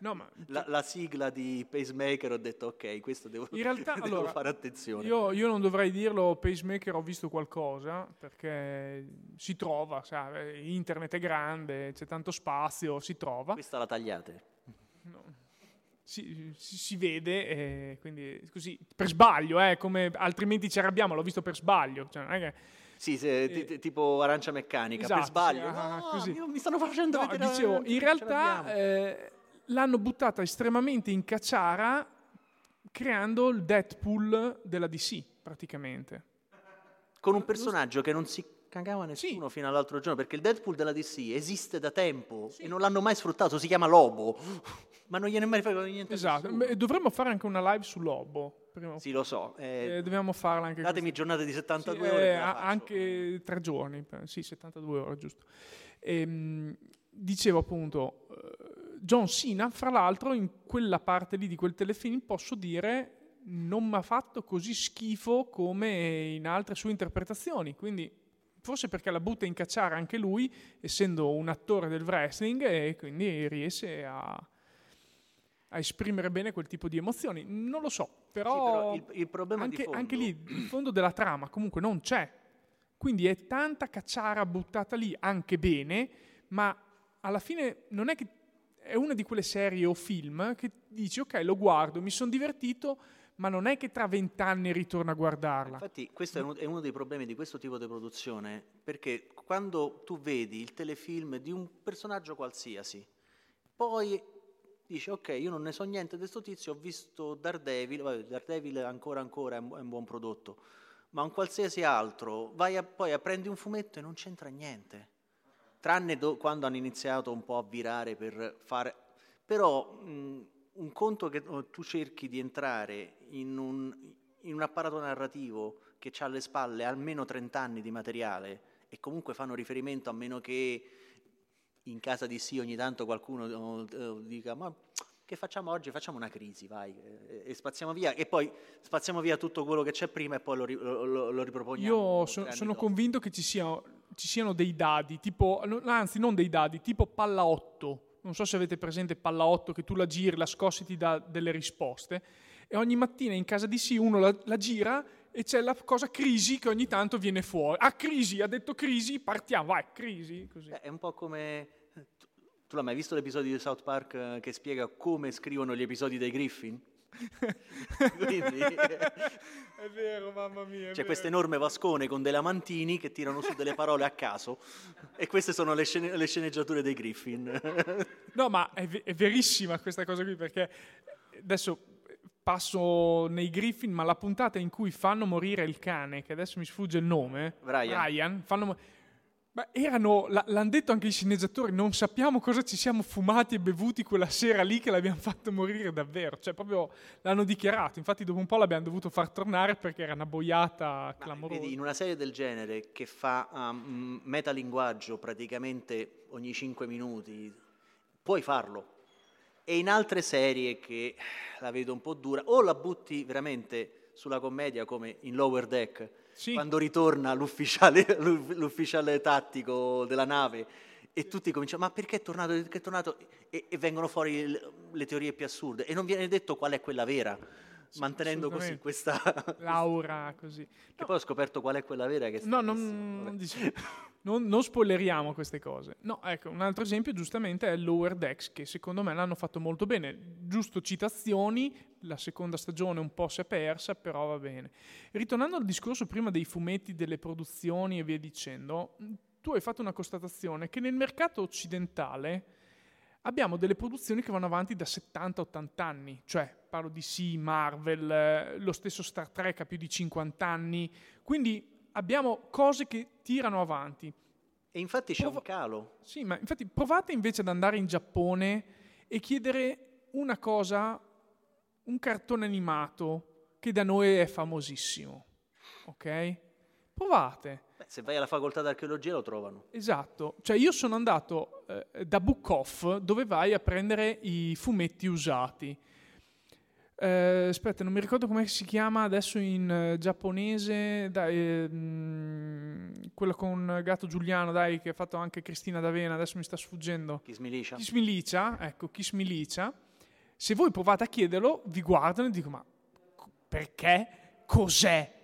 No, ma la, la sigla di Pacemaker, ho detto ok, questo devo, In realtà, (laughs) devo allora, fare attenzione. Io, io non dovrei dirlo, Pacemaker ho visto qualcosa, perché si trova, sai, internet è grande, c'è tanto spazio, si trova, Questa la tagliate. Si, si- si vede, e quindi così, per sbaglio, eh, come altrimenti ci arrabbiamo, l'ho visto per sbaglio, cioè, che... Sì, se- ti- tipo arancia meccanica, per Esatto, sbaglio. sì, ah, No, mi stanno facendo No, vedere dicevo, in realtà eh, l'hanno buttata estremamente in cacciara creando il Deadpool della DC, praticamente. Con un personaggio che non si cagava nessuno Sì. fino all'altro giorno, perché il Deadpool della DC esiste da tempo e non l'hanno mai sfruttato, si chiama Lobo, ma non gliene è mai fregato niente. Esatto, dovremmo fare anche una live su Lobo. prima Sì, lo so. eh, Eh, dobbiamo farla anche datemi giornate di questa- 72 sì, ore. eh, anche tre giorni, sì, 72 ore, giusto. Ehm, dicevo appunto, eh, John Cena, fra l'altro, in quella parte lì di quel telefilm, posso dire, non mi ha fatto così schifo come in altre sue interpretazioni, quindi forse perché la butta in cacciare anche lui, essendo un attore del wrestling, e quindi riesce a... a esprimere bene quel tipo di emozioni. Non lo so, però, Sì, però il, il problema anche, fondo... anche lì il fondo della trama comunque non c'è. Quindi è tanta cacciara buttata lì, anche bene, ma alla fine non è che è una di quelle serie o film che dici ok, lo guardo, mi sono divertito, ma non è che tra vent'anni ritorno a guardarla. Infatti questo è uno, è uno dei problemi di questo tipo di produzione, perché quando tu vedi il telefilm di un personaggio qualsiasi, poi dici ok, io non ne so niente di questo tizio, ho visto Daredevil, vabbè, Daredevil ancora ancora è un, è un buon prodotto, ma un qualsiasi altro, vai a, poi a prendi un fumetto e non c'entra niente. Tranne do- quando hanno iniziato un po' a virare per fare... Però mh, un conto che oh, tu cerchi di entrare in un, in un apparato narrativo che ha alle spalle almeno 30 anni di materiale e comunque fanno riferimento a meno che in casa di sì ogni tanto qualcuno oh, oh, dica ma che facciamo oggi? Facciamo una crisi, vai, e, spaziamo via, e poi spaziamo via tutto quello che c'è prima e poi lo, lo, lo- riproponiamo. Io so- sono dopo. convinto che ci, sia- ci siano dei dadi, tipo, anzi non dei dadi, tipo palla 8. Non so se avete presente palla 8 che tu la giri, la scossi ti dà delle risposte e ogni mattina in casa di sì uno la, la gira e c'è la cosa crisi che ogni tanto viene fuori. Ah, crisi, ha detto crisi, partiamo, vai, crisi, così. È un po' come... Tu, tu l'hai mai visto l'episodio di South Park eh, che spiega come scrivono gli episodi dei Griffin? Quindi (laughs) È vero, mamma mia. c'è questo enorme vascone con dei lamantini che tirano su delle parole a caso e queste sono le, scene- le sceneggiature dei Griffin. (laughs) No, ma è, ve- è verissima questa cosa qui perché adesso passo nei Griffin, ma la puntata in cui fanno morire il cane, che adesso mi sfugge il nome, Brian. fanno mo- ma erano, l'hanno detto anche i sceneggiatori, non sappiamo cosa ci siamo fumati e bevuti quella sera lì che l'abbiamo (laughs) fatto morire davvero, cioè proprio l'hanno dichiarato, infatti dopo un po' l'abbiamo dovuto far tornare perché era una boiata Ma clamorosa. vedi, in una serie del genere che fa um, metalinguaggio praticamente ogni 5 minuti, puoi farlo. E in altre serie che la vedo un po' dura, o la butti veramente sulla commedia come in Lower Deck, Sì. quando ritorna l'ufficiale, (laughs) l'ufficiale tattico della nave e tutti cominciano, ma perché è tornato? Perché è tornato? E, e vengono fuori le, le teorie più assurde e non viene detto qual è quella vera, mantenendo così questa... (laughs) Laura, così. Che poi ho scoperto qual è quella vera che No, non, vabbè. dici- non- non spoileriamo queste cose. No, ecco, un altro esempio giustamente è Lower Decks, che secondo me l'hanno fatto molto bene. Giusto citazioni, la seconda stagione un po' si è persa, però va bene. Ritornando al discorso prima dei fumetti, delle produzioni e via dicendo, tu hai fatto una constatazione che nel mercato occidentale abbiamo delle produzioni che vanno avanti da 70-80 anni, cioè parlo di sì, Marvel, eh, lo stesso Star Trek ha più di 50 anni, quindi abbiamo cose che tirano avanti. E infatti c'è Prova- un calo. Sì, ma infatti provate invece ad andare in Giappone e chiedere una cosa, un cartone animato che da noi è famosissimo, ok? Provate. Beh, se vai alla facoltà d'archeologia lo trovano. Esatto, cioè io sono andato eh, da Book Off dove vai a prendere i fumetti usati. Eh, aspetta, non mi ricordo come si chiama adesso in eh, giapponese, dai, eh, mm, quello con Gatto Giuliano, dai, che ha fatto anche Cristina D'Avena, adesso mi sta sfuggendo. Chi smiliscia? Kiss Milicia, ecco, Kiss Milicia. Se voi provate a chiederlo, vi guardano e dicono, ma perché? Cos'è?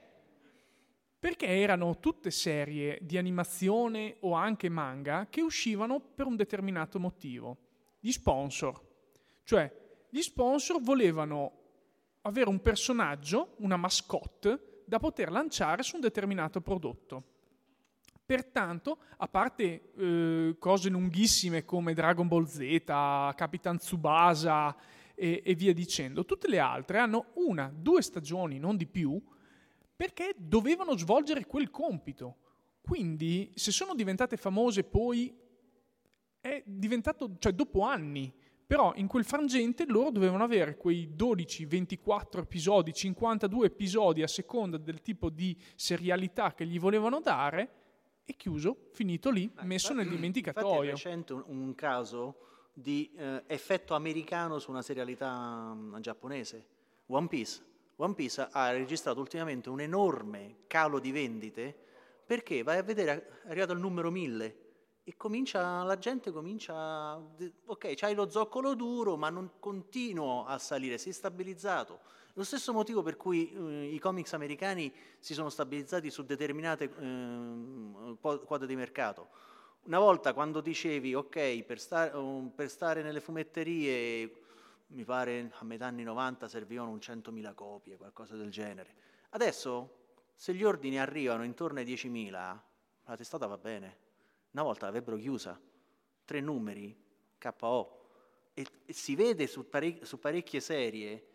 Perché erano tutte serie di animazione o anche manga che uscivano per un determinato motivo. Gli sponsor. Cioè, gli sponsor volevano avere un personaggio, una mascotte, da poter lanciare su un determinato prodotto. Pertanto, a parte eh, cose lunghissime come Dragon Ball Z, Capitan Tsubasa e, e via dicendo, tutte le altre hanno una, due stagioni, non di più, perché dovevano svolgere quel compito. Quindi, se sono diventate famose poi, è diventato, cioè dopo anni, però in quel frangente loro dovevano avere quei 12, 24 episodi, 52 episodi a seconda del tipo di serialità che gli volevano dare e chiuso, finito lì, Ma messo infatti- nel Infatti è dimenticatoio. recente un, un caso di eh, effetto americano su una serialità mm, giapponese. One Piece. One Piece ha registrato ultimamente un enorme calo di vendite perché vai a vedere, è arrivato al numero 1000 e comincia, la gente comincia, ok, c'hai lo zoccolo duro, ma non continuo a salire, si è stabilizzato. Lo stesso motivo per cui eh, i comics americani si sono stabilizzati su determinate eh, quote di mercato. Una volta quando dicevi, ok, per, star, per stare nelle fumetterie, mi pare a metà anni 90 servivano un 100.000 copie, qualcosa del genere. Adesso, se gli ordini arrivano intorno ai 10.000, la testata va bene. Una volta l'avrebbero chiusa, tre numeri, KO, e, e si vede su, parec- su, parecchie serie,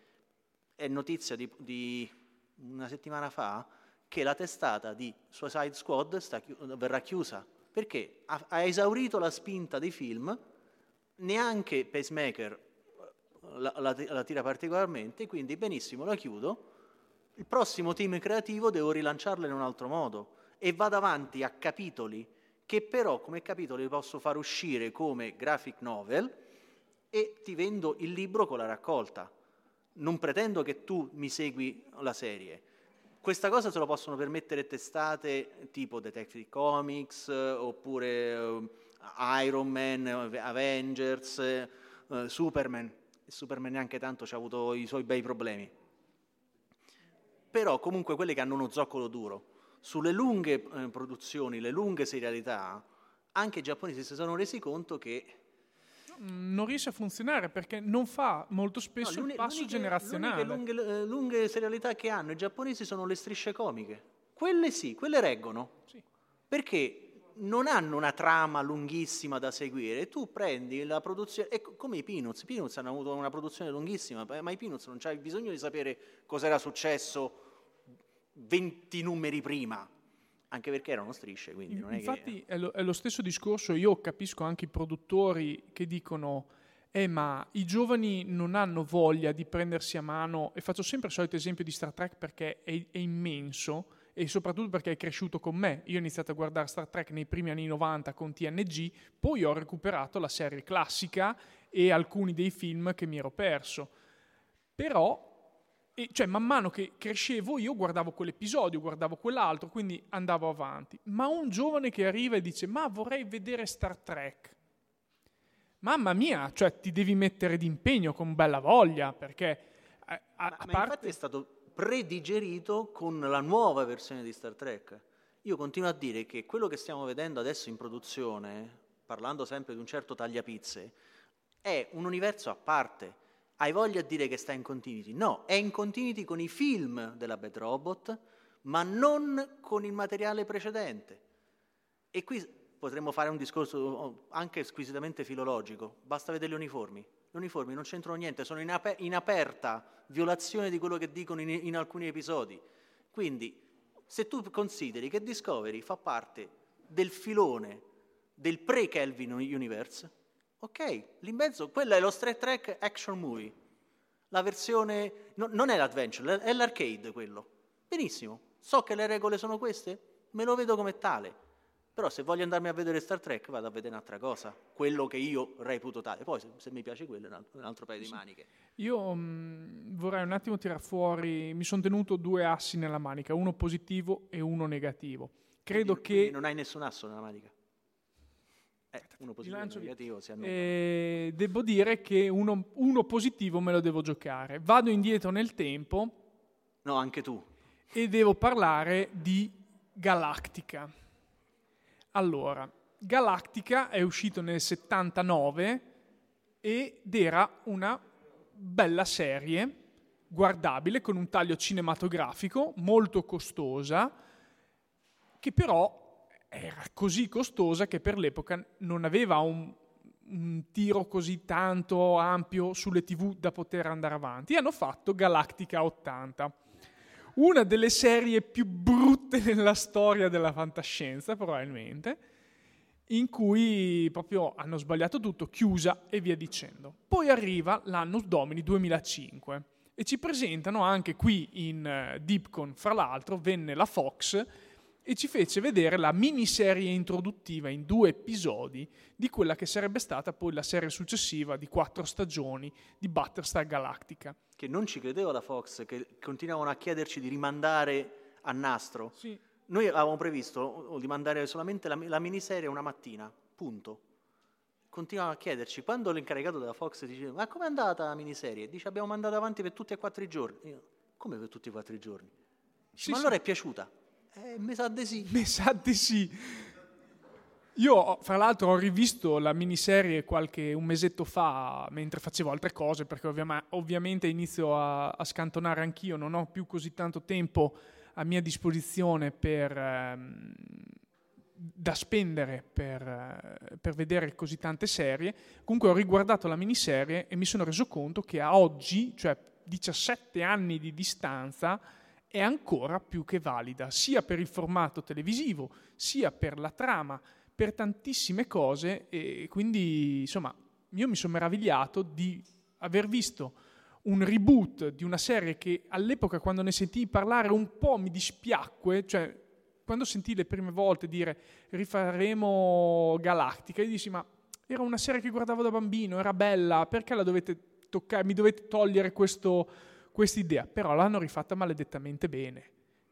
è notizia di, di, una settimana fa, che la testata di Suicide Squad sta, verrà chiusa, perché? Ha, ha esaurito la spinta dei film, neanche Pacemaker la, la, la, tira particolarmente, quindi benissimo, la chiudo. Il prossimo team creativo devo rilanciarla in un altro modo e vado avanti a capitoli che però come capitoli posso far uscire come graphic novel e ti vendo il libro con la raccolta. Non pretendo che tu mi segui la serie. Questa cosa se lo possono permettere testate tipo Detective Comics oppure uh, Iron Man, Avengers, uh, Superman. Superman neanche tanto ci ha avuto i suoi bei problemi. Però comunque quelli che hanno uno zoccolo duro sulle lunghe eh, produzioni, le lunghe serialità, anche i giapponesi si sono resi conto che non riesce a funzionare perché non fa molto spesso no, il passo generazionale. Le lunghe, lunghe, lunghe, serialità che hanno i giapponesi sono le strisce comiche. Quelle sì, quelle reggono. Sì. Perché non hanno una trama lunghissima da seguire. Tu prendi la produzione, è come i Peanuts. I Peanuts hanno avuto una produzione lunghissima, ma i Peanuts non c'hai bisogno di sapere cosa era successo 20 numeri prima, anche perché erano strisce. Quindi non è Infatti che... è, lo, è lo stesso discorso, io capisco anche i produttori che dicono eh ma i giovani non hanno voglia di prendersi a mano, e faccio sempre il solito esempio di Star Trek perché è, è, immenso e soprattutto perché è cresciuto con me. Io ho iniziato a guardare Star Trek nei primi anni 90 con TNG, poi ho recuperato la serie classica e alcuni dei film che mi ero perso. Però e cioè, man mano che crescevo io guardavo quell'episodio, guardavo quell'altro, quindi andavo avanti. Ma un giovane che arriva e dice, ma vorrei vedere Star Trek. Mamma mia, cioè ti devi mettere d'impegno con bella voglia, perché a, a, ma, a parte... ma infatti è stato predigerito con la nuova versione di Star Trek. Io continuo a dire che quello che stiamo vedendo adesso in produzione, parlando sempre di un certo tagliapizze, è un universo a parte hai voglia di dire che sta in continuity? No, è in continuity con i film della Bad Robot, ma non con il materiale precedente. E qui potremmo fare un discorso oh, anche squisitamente filologico, basta vedere gli uniformi. Uniformi non c'entrano niente, sono in, aper- in aperta violazione di quello che dicono in, in alcuni episodi. Quindi, se tu consideri che Discovery fa parte del filone del pre-Kelvin Universe, Ok, lì in mezzo, quello è lo Star Trek Action Movie. La versione, no, non è l'adventure, è l'arcade quello. Benissimo, so che le regole sono queste, me lo vedo come tale. Però se voglio andarmi a vedere Star Trek vado a vedere un'altra cosa, quello che io reputo tale. Poi se, se mi piace quello è un altro, un altro paio di maniche. Io mh, mm, vorrei un attimo tirare fuori, mi sono tenuto due assi nella manica, uno positivo e uno negativo. Credo quindi, che... Quindi non hai nessun asso nella manica? Eh, uno positivo e negativo si eh, Devo dire che uno, uno, positivo me lo devo giocare. Vado indietro nel tempo. No, anche tu. E devo parlare di Galactica. Allora, Galactica è uscito nel 79 ed era una bella serie, guardabile, con un taglio cinematografico, molto costosa, che però era così costosa che per l'epoca non aveva un, un, tiro così tanto ampio sulle tv da poter andare avanti. E hanno fatto Galactica 80, una delle serie più brutte (laughs) nella storia della fantascienza, probabilmente, in cui proprio hanno sbagliato tutto, chiusa e via dicendo. Poi arriva l'anno Domini 2005 e ci presentano anche qui in uh, Deepcon, fra l'altro, venne la Fox e ci fece vedere la miniserie introduttiva in due episodi di quella che sarebbe stata poi la serie successiva di quattro stagioni di Battlestar Galactica. Che non ci credeva la Fox, che continuavano a chiederci di rimandare a nastro. Sì. Noi avevamo previsto di mandare solamente la, la miniserie una mattina, punto. Continuavano a chiederci, quando l'incaricato della Fox diceva ma com'è andata la miniserie? Dice abbiamo mandato avanti per tutti e quattro i giorni. Io, come per tutti e quattro i giorni? Dice, Sì, ma sì. allora è piaciuta? Eh, mi sa di sì. (laughs) Mi sa di sì. Io, fra l'altro, ho rivisto la miniserie qualche un mesetto fa mentre facevo altre cose, perché ovvia- ovviamente inizio a, a scantonare anch'io, non ho più così tanto tempo a mia disposizione per, ehm, da spendere per, eh, per vedere così tante serie. Comunque ho riguardato la miniserie e mi sono reso conto che a oggi, cioè 17 anni di distanza, è ancora più che valida, sia per il formato televisivo, sia per la trama, per tantissime cose e quindi insomma io mi sono meravigliato di aver visto un reboot di una serie che all'epoca quando ne sentii parlare un po' mi dispiacque, cioè quando sentii le prime volte dire rifaremo Galactica, io dissi ma era una serie che guardavo da bambino, era bella, perché la dovete toccare, mi dovete togliere questo, quest'idea? Però l'hanno rifatta maledettamente bene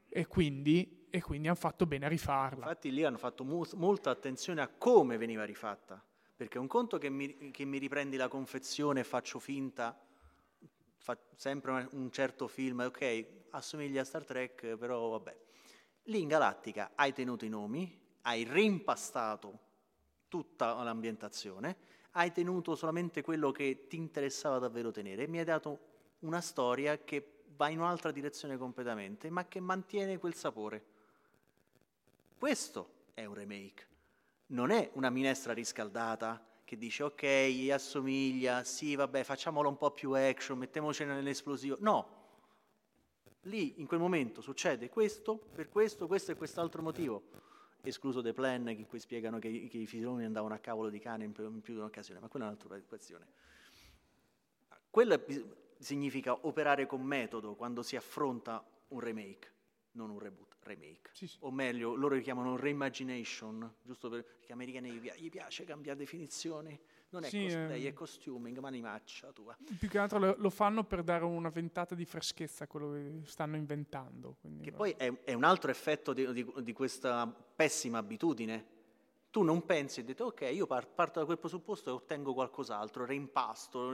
e quindi, e quindi hanno fatto bene a rifarla. Infatti lì hanno fatto mu- molta attenzione a come veniva rifatta, perché un conto che mi, che mi riprendi la confezione e faccio finta, fa sempre un certo film, ok, assomiglia a Star Trek, però vabbè. Lì in Galattica hai tenuto i nomi, hai reimpastato tutta l'ambientazione, hai tenuto solamente quello che ti interessava davvero tenere e mi hai dato una storia che va in un'altra direzione completamente, ma che mantiene quel sapore. Questo è un remake. Non è una minestra riscaldata che dice ok, assomiglia, sì, vabbè, facciamolo un po' più action, mettiamoci nell'esplosivo. No. Lì in quel momento succede questo, per questo, questo e quest'altro motivo. Escluso The Plan, in cui spiegano che, che i filoni andavano a cavolo di cane in più, in più di un'occasione, ma quella è un'altra è- bis- significa operare con metodo quando si affronta un remake, non un reboot, remake. Sì, sì. O meglio, loro li chiamano reimagination, giusto perché gli americani gli, pia- gli piace cambiare definizioni. Non è Sì, cosplay, eh. è costuming, ma animaccia tua. Più che altro lo, lo fanno per dare una ventata di freschezza a quello che stanno inventando. Che va- poi è, è un altro effetto di, di- di questa pessima abitudine. Tu non pensi e dici, ok, io par- parto da quel presupposto e ottengo qualcos'altro, reimpasto,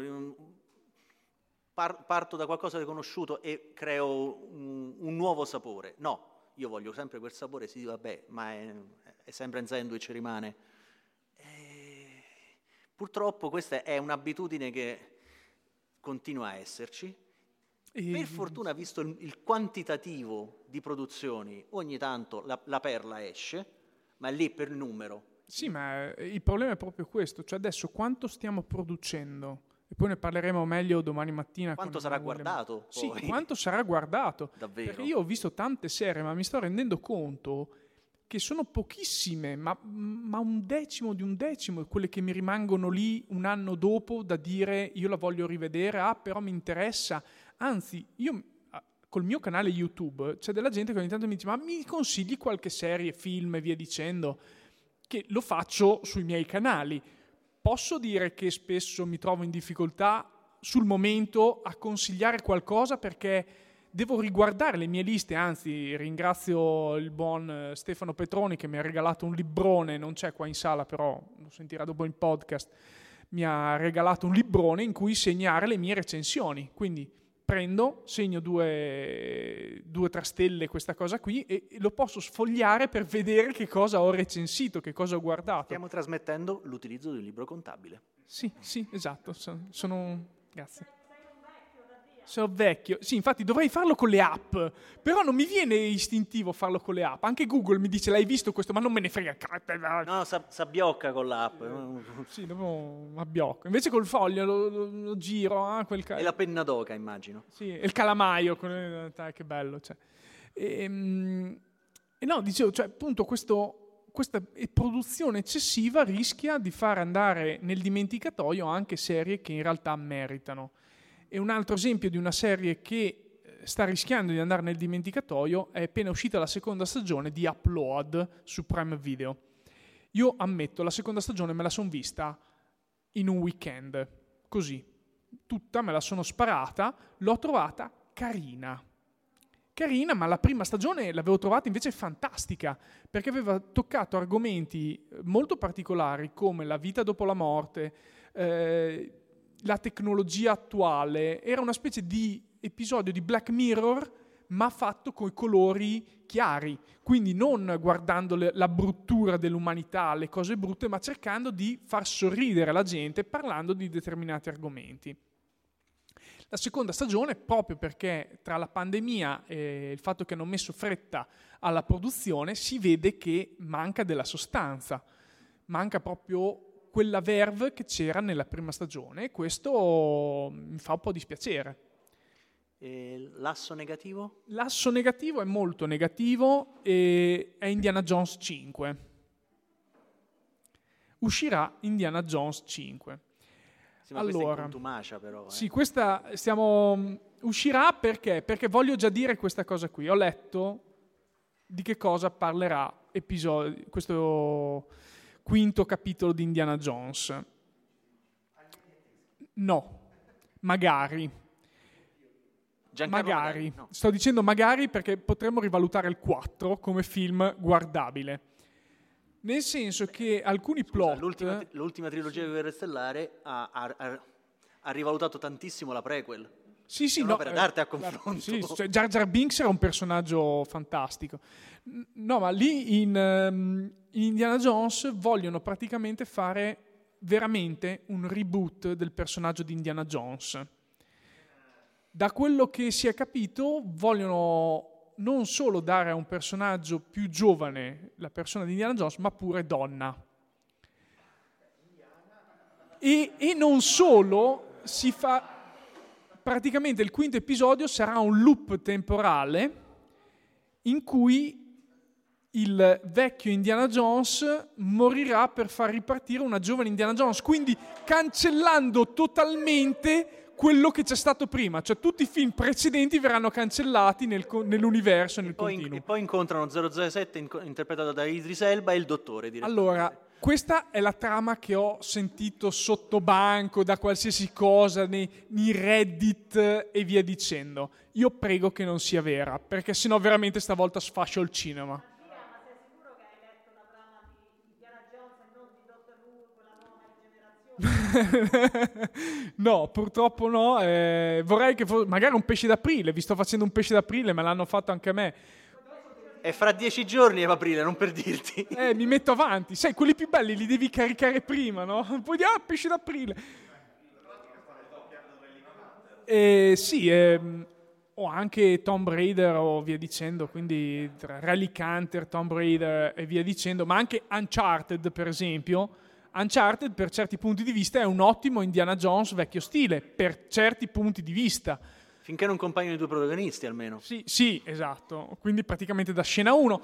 parto da qualcosa di conosciuto e creo un, un nuovo sapore. No, io voglio sempre quel sapore, sì, vabbè, ma è, è sempre in sandwich rimane. E purtroppo questa è un'abitudine che continua a esserci, E- per fortuna, visto il, il quantitativo di produzioni, ogni tanto la, la perla esce, ma è lì per numero. Sì, ma eh, il problema è proprio questo, cioè adesso quanto stiamo producendo? E poi ne parleremo meglio domani mattina. Quanto sarà guardato? Sì, quanto sarà guardato. (laughs) Davvero? Perché io ho visto tante serie, ma mi sto rendendo conto che sono pochissime, ma, ma un decimo di un decimo, quelle che mi rimangono lì un anno dopo da dire io la voglio rivedere, ah però mi interessa. Anzi, io ah, col mio canale YouTube c'è della gente che ogni tanto mi dice ma mi consigli qualche serie, film e via dicendo, che lo faccio sui miei canali. Posso dire che spesso mi trovo in difficoltà sul momento a consigliare qualcosa perché devo riguardare le mie liste, anzi ringrazio il buon eh, Stefano Petroni che mi ha regalato un librone, non c'è qua in sala però lo sentirà dopo in podcast, mi ha regalato un librone in cui segnare le mie recensioni, quindi prendo, segno due, due tre stelle questa cosa qui e lo posso sfogliare per vedere che cosa ho recensito, che cosa ho guardato. Stiamo trasmettendo l'utilizzo di un libro contabile. Sì, sì, esatto. Sono, sono- Grazie. Sono vecchio. Sì, infatti dovrei farlo con le app, però non mi viene istintivo farlo con le app. Anche Google mi dice l'hai visto questo, ma non me ne frega. ca- No, sa- sabbiocca con l'app. Sì, dopo abbiocco. Invece col foglio lo, lo- lo giro, ah, quel ca- E la penna d'oca, immagino. Sì, e il calamaio, con- dai, che bello. Cioè. E, e no, dicevo, cioè, appunto, questo, questa produzione eccessiva rischia di far andare nel dimenticatoio anche serie che in realtà meritano. E un altro esempio di una serie che eh, sta rischiando di andare nel dimenticatoio è appena uscita la seconda stagione di Upload su Prime Video. Io ammetto, la seconda stagione me la sono vista in un weekend, così, tutta me la sono sparata, l'ho trovata carina. carina, ma la prima stagione l'avevo trovata invece fantastica, perché aveva toccato argomenti molto particolari come la vita dopo la morte, eh, la tecnologia attuale, era una specie di episodio di Black Mirror, ma fatto con i colori chiari, quindi non guardando le, la bruttura dell'umanità, le cose brutte, ma cercando di far sorridere la gente parlando di determinati argomenti. La seconda stagione, proprio perché tra la pandemia e il fatto che hanno messo fretta alla produzione, si vede che manca della sostanza, manca proprio quella verve che c'era nella prima stagione e questo mi fa un po' dispiacere. E l'asso negativo? L'asso negativo è molto negativo e è Indiana Jones 5. Uscirà Indiana Jones 5. Sì, ma allora, contumacia però. Eh. Sì, questa stiamo, uscirà perché? Perché voglio già dire questa cosa qui. Ho letto di che cosa parlerà episodio, questo quinto capitolo di Indiana Jones. No, magari. Giancarlo magari. magari no. Sto dicendo magari perché potremmo rivalutare il 4 come film guardabile. Nel senso che alcuni Scusa, plot... L'ultima, l'ultima trilogia di Guerre Stellare ha, ha, ha, ha, rivalutato tantissimo la prequel. Sì, sì, è no, un'opera d'arte a confronto. Sì, cioè Jar Jar Binks era un personaggio fantastico. No, ma lì in, um, in Indiana Jones vogliono praticamente fare veramente un reboot del personaggio di Indiana Jones. Da quello che si è capito, vogliono non solo dare a un personaggio più giovane la persona di Indiana Jones, ma pure donna. E, e non solo, si fa praticamente il quinto episodio sarà un loop temporale in cui il vecchio Indiana Jones morirà per far ripartire una giovane Indiana Jones, quindi cancellando totalmente quello che c'è stato prima, cioè tutti i film precedenti verranno cancellati nel, nell'universo, nel e poi, continuo. E poi incontrano 007 in, interpretato da Idris Elba e il dottore. Allora, questa è la trama che ho sentito sotto banco, da qualsiasi cosa, nei, nei Reddit e via dicendo. Io prego che non sia vera, perché sennò veramente stavolta sfascio il cinema. (laughs) no, purtroppo no. Eh, vorrei che fosse magari un pesce d'aprile. Vi sto facendo un pesce d'aprile, me l'hanno fatto anche a me. È fra dieci giorni è aprile, non per dirti. (laughs) Eh, mi metto avanti. Sai, quelli più belli li devi caricare prima, no? (laughs) Poi di ah, pesce d'aprile. Eh, sì, eh, o anche Tomb Raider o via dicendo, quindi tra Relic Hunter, Tomb Raider e via dicendo, ma anche Uncharted per esempio Uncharted per certi punti di vista è un ottimo Indiana Jones vecchio stile, per certi punti di vista. Finché non compaiono i due protagonisti almeno. Sì, sì, esatto. Quindi praticamente da scena 1.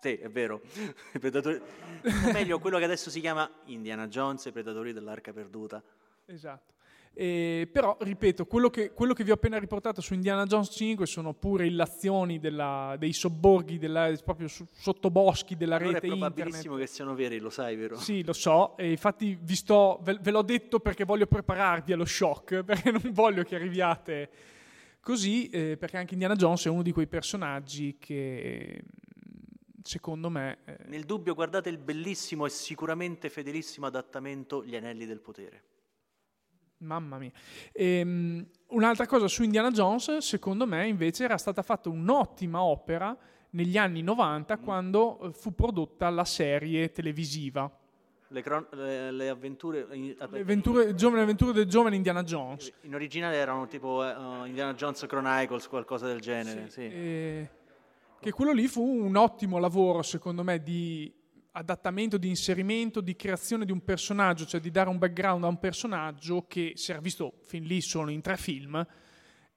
Sì, è vero. (laughs) Predatori... o meglio, quello che adesso si chiama Indiana Jones e i Predatori dell'Arca Perduta. Esatto. Eh, però, ripeto, quello che, quello che, vi ho appena riportato su Indiana Jones 5 sono pure illazioni della, dei sobborghi, della, proprio su, sottoboschi della allora rete internet. è probabilissimo che siano veri, lo sai, vero? Sì, lo so, e infatti vi sto, ve, ve l'ho detto perché voglio prepararvi allo shock, (laughs) perché non voglio che arriviate così, eh, perché anche Indiana Jones è uno di quei personaggi che secondo me... Eh... Nel dubbio guardate il bellissimo e sicuramente fedelissimo adattamento Gli Anelli del Potere. Mamma mia. Ehm, un'altra cosa su Indiana Jones, secondo me, invece era stata fatta un'ottima opera negli anni 90 mm. quando eh, fu prodotta la serie televisiva. Le, cron- le, le avventure, le avventure, giovane, avventure del giovane Indiana Jones. In originale erano tipo uh, Indiana Jones Chronicles, qualcosa del genere. Sì, sì. Eh, che quello lì fu un ottimo lavoro, secondo me, di adattamento, di inserimento, di creazione di un personaggio, cioè di dare un background a un personaggio che si era visto fin lì solo in tre film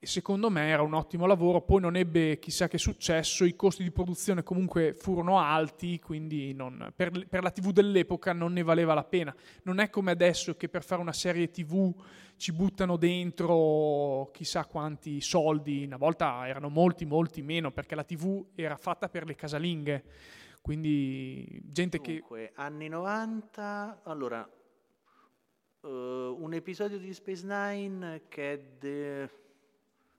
e secondo me era un ottimo lavoro, poi non ebbe chissà che successo, i costi di produzione comunque furono alti, quindi non, per, per, la TV dell'epoca non ne valeva la pena. Non è come adesso che per fare una serie TV ci buttano dentro chissà quanti soldi, una volta erano molti, molti meno, perché la TV era fatta per le casalinghe quindi gente Dunque, che... anni 90, allora, uh, un episodio di Space Nine che è de...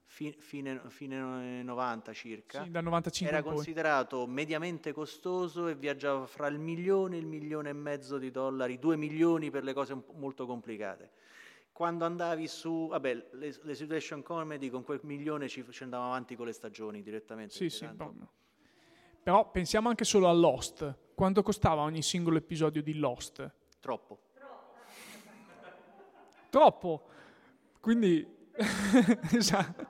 fi- fine, fine 90 circa, Sì, dal 95 era considerato mediamente costoso e viaggiava fra il milione e il milione e mezzo di dollari, due milioni per le cose molto complicate. Quando andavi su, vabbè, le, le situation comedy con quel milione ci, ci andavamo avanti con le stagioni direttamente. Sì, sì, tanto-. Però pensiamo anche solo a Lost. Quanto costava ogni singolo episodio di Lost? Troppo. Troppo. Quindi, (laughs) esatto.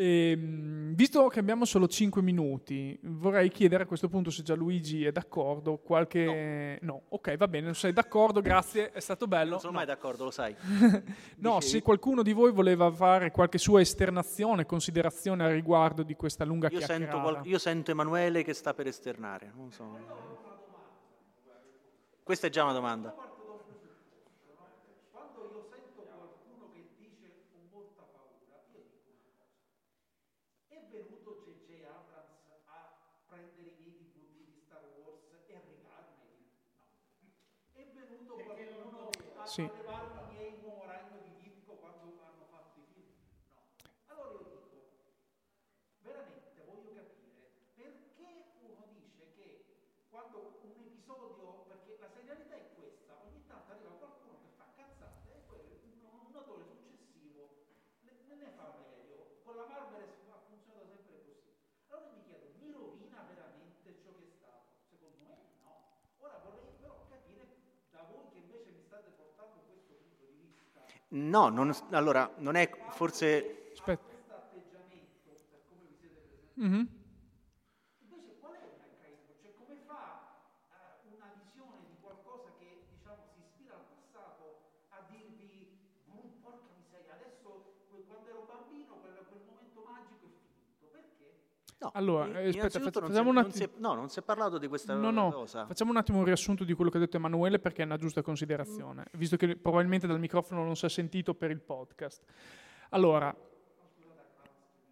Ehm, visto che abbiamo solo 5 minuti, vorrei chiedere a questo punto se Gianluigi è d'accordo. Qualche. No. ok, va bene, non sei d'accordo, grazie, è stato bello. Non sono No. mai d'accordo, lo sai. (laughs) No, Dicevi? se qualcuno di voi voleva fare qualche sua esternazione, considerazione a riguardo di questa lunga Io sento, qual- io sento Emanuele che sta per esternare. Non so. Questa è già una domanda. Quando io sento qualcuno che dice con molta paura, io dico una cosa. È venuto J.J. Abrams a prendere i miei DVD di Star Wars e a regalarmeli? No. È venuto qualcuno a Sì. a levarmi i miei uomo ragno di disco quando hanno fatto i film? No. Allora io dico, veramente voglio capire perché uno dice che quando un episodio, perché la serialità è questa, ogni tanto arriva qualcuno che fa cazzate e poi un, un autore successivo ne, ne fa meglio. Con la Marvel ha funzionato sempre così. Allora mi chiedo, mi rovina veramente ciò che è stato? Secondo me no. Ora vorrei però capire da voi che invece mi state portando questo punto di vista, No, non- allora, non è forse... Aspetta. questo atteggiamento per come vi siete presentati. Mhm. Invece qual è il meccanismo? Cioè come fa eh, una visione di qualcosa che diciamo si ispira al passato a dirvi "Oh, porca miseria, adesso que- quando ero bambino quel, quel momento magico è finito. Perché? No, Allora, eh, aspetta, facciamo si- un è- no, non si è parlato di questa No, no, cosa. facciamo un attimo un riassunto di quello che ha detto Emanuele perché è una giusta considerazione, visto che probabilmente dal microfono non si è sentito per il podcast. Allora,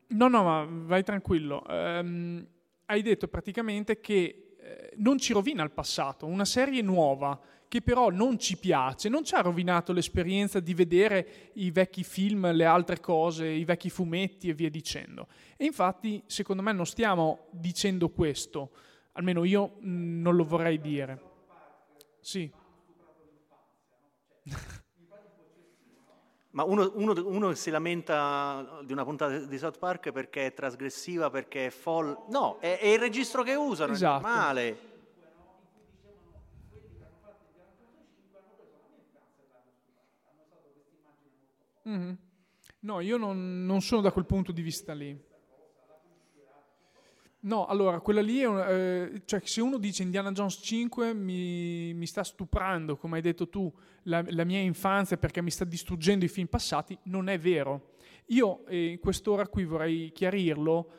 no, no, ma vai tranquillo. Ehm, hai detto praticamente che eh, non ci rovina il passato, una serie nuova che però non ci piace, non ci ha rovinato l'esperienza di vedere i vecchi film, le altre cose, i vecchi fumetti e via dicendo. E infatti, secondo me, non stiamo dicendo questo, almeno io mh, non lo vorrei dire. Sì, Ma uno, uno- uno si lamenta di una puntata di South Park perché è trasgressiva, perché è folle. No, è, è il registro che usano, Esatto. è normale. Mhm. No, io non, non sono da quel punto di vista lì. No, allora, quella lì è un- eh, cioè se uno dice Indiana Jones 5 mi, mi sta stuprando, come hai detto tu, la, la mia infanzia perché mi sta distruggendo i film passati, non è vero. Io eh, in quest'ora qui vorrei chiarirlo,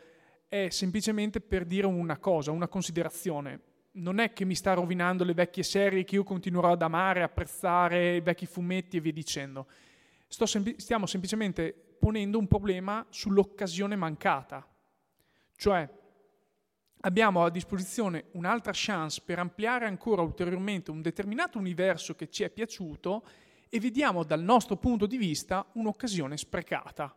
è semplicemente per dire una cosa, una considerazione. Non è che mi sta rovinando le vecchie serie che io continuerò ad amare, apprezzare, i vecchi fumetti e via dicendo. Sempli- stiamo semplicemente ponendo un problema sull'occasione mancata. Cioè, abbiamo a disposizione un'altra chance per ampliare ancora ulteriormente un determinato universo che ci è piaciuto e vediamo dal nostro punto di vista un'occasione sprecata.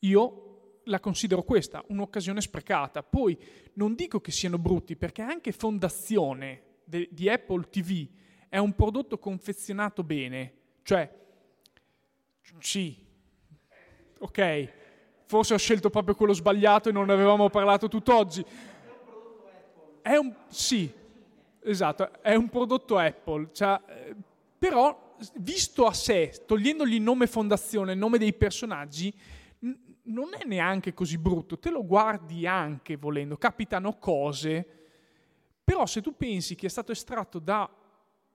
Io la considero questa, un'occasione sprecata. Poi non dico che siano brutti, perché anche Fondazione de- di Apple TV è un prodotto confezionato bene. Cioè, sì, ok, forse ho scelto proprio quello sbagliato e non ne avevamo parlato tutt'oggi. È un, sì, esatto, è un prodotto Apple, cioè, eh, però visto a sé, togliendogli il nome fondazione, il nome dei personaggi, n- non è neanche così brutto, te lo guardi anche volendo, capitano cose, però se tu pensi che è stato estratto da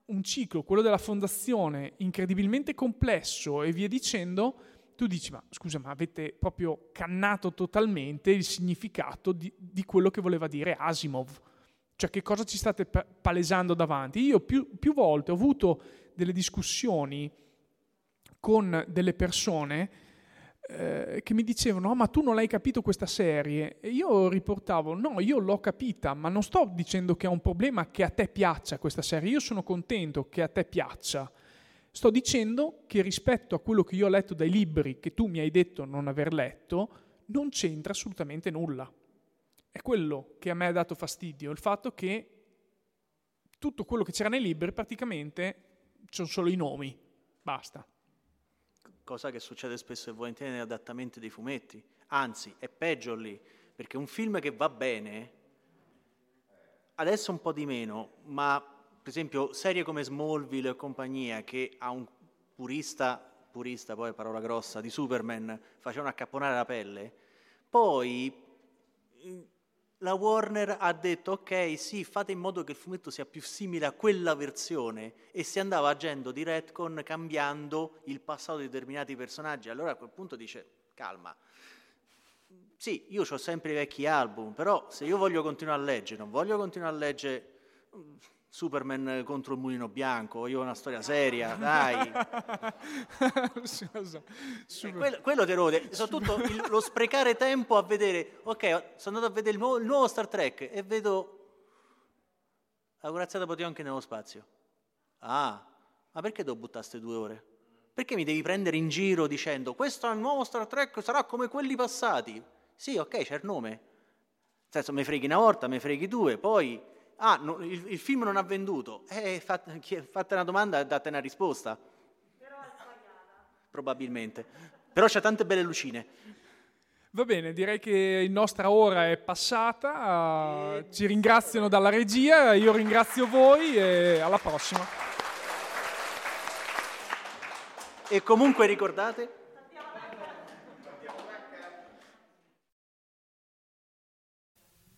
un ciclo, quello della fondazione, incredibilmente complesso e via dicendo, tu dici, ma scusa, ma avete proprio cannato totalmente il significato di, di quello che voleva dire Asimov. Cioè, che cosa ci state pa- palesando davanti? Io più, più volte ho avuto delle discussioni con delle persone eh, che mi dicevano, "Oh, ma tu non l'hai capito questa serie? E io riportavo, no, io l'ho capita, ma non sto dicendo che è un problema che a te piaccia questa serie, io sono contento che a te piaccia. Sto dicendo che rispetto a quello che io ho letto dai libri che tu mi hai detto non aver letto, non c'entra assolutamente nulla. È quello che a me ha dato fastidio, il fatto che tutto quello che c'era nei libri praticamente sono solo i nomi, basta. Cosa che succede spesso e volentieri negli adattamenti dei fumetti. Anzi, è peggio lì, perché un film che va bene, adesso un po' di meno, ma per esempio serie come Smallville e compagnia, che ha un purista, purista poi parola grossa, di Superman, facevano accapponare la pelle, poi la Warner ha detto ok sì fate in modo che il fumetto sia più simile a quella versione e si andava agendo di retcon cambiando il passato di determinati personaggi. Allora a quel punto dice calma. Sì io ho sempre i vecchi album però se io voglio continuare a leggere non voglio continuare a leggere Superman contro il mulino bianco, io ho una storia seria, dai. (laughs) quello, quello ti rode, soprattutto il, lo sprecare tempo a vedere, ok, sono andato a vedere il nuovo, il nuovo Star Trek e vedo la corazzata anche nello spazio. Ah, ma perché devo buttare queste due ore? Perché mi devi prendere in giro dicendo questo è il nuovo Star Trek, sarà come quelli passati? Sì, ok, c'è il nome. Nel senso, mi freghi una volta, mi freghi due, poi ah, no, il, il, film non ha venduto, eh, fate, fate una domanda e date una risposta. Però è sbagliata. Probabilmente. Però c'è tante belle lucine. Va bene, direi che la nostra ora è passata, ci ringraziano dalla regia, io ringrazio voi e alla prossima. E comunque ricordate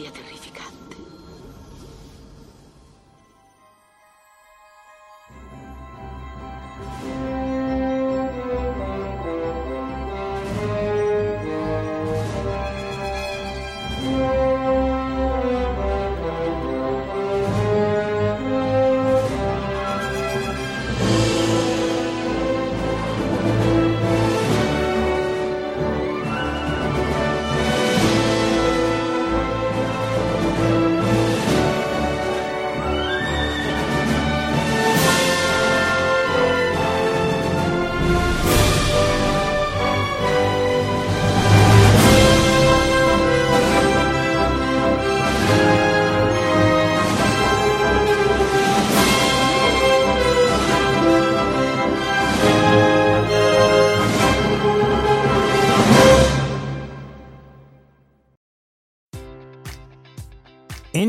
Un'energia terrificante.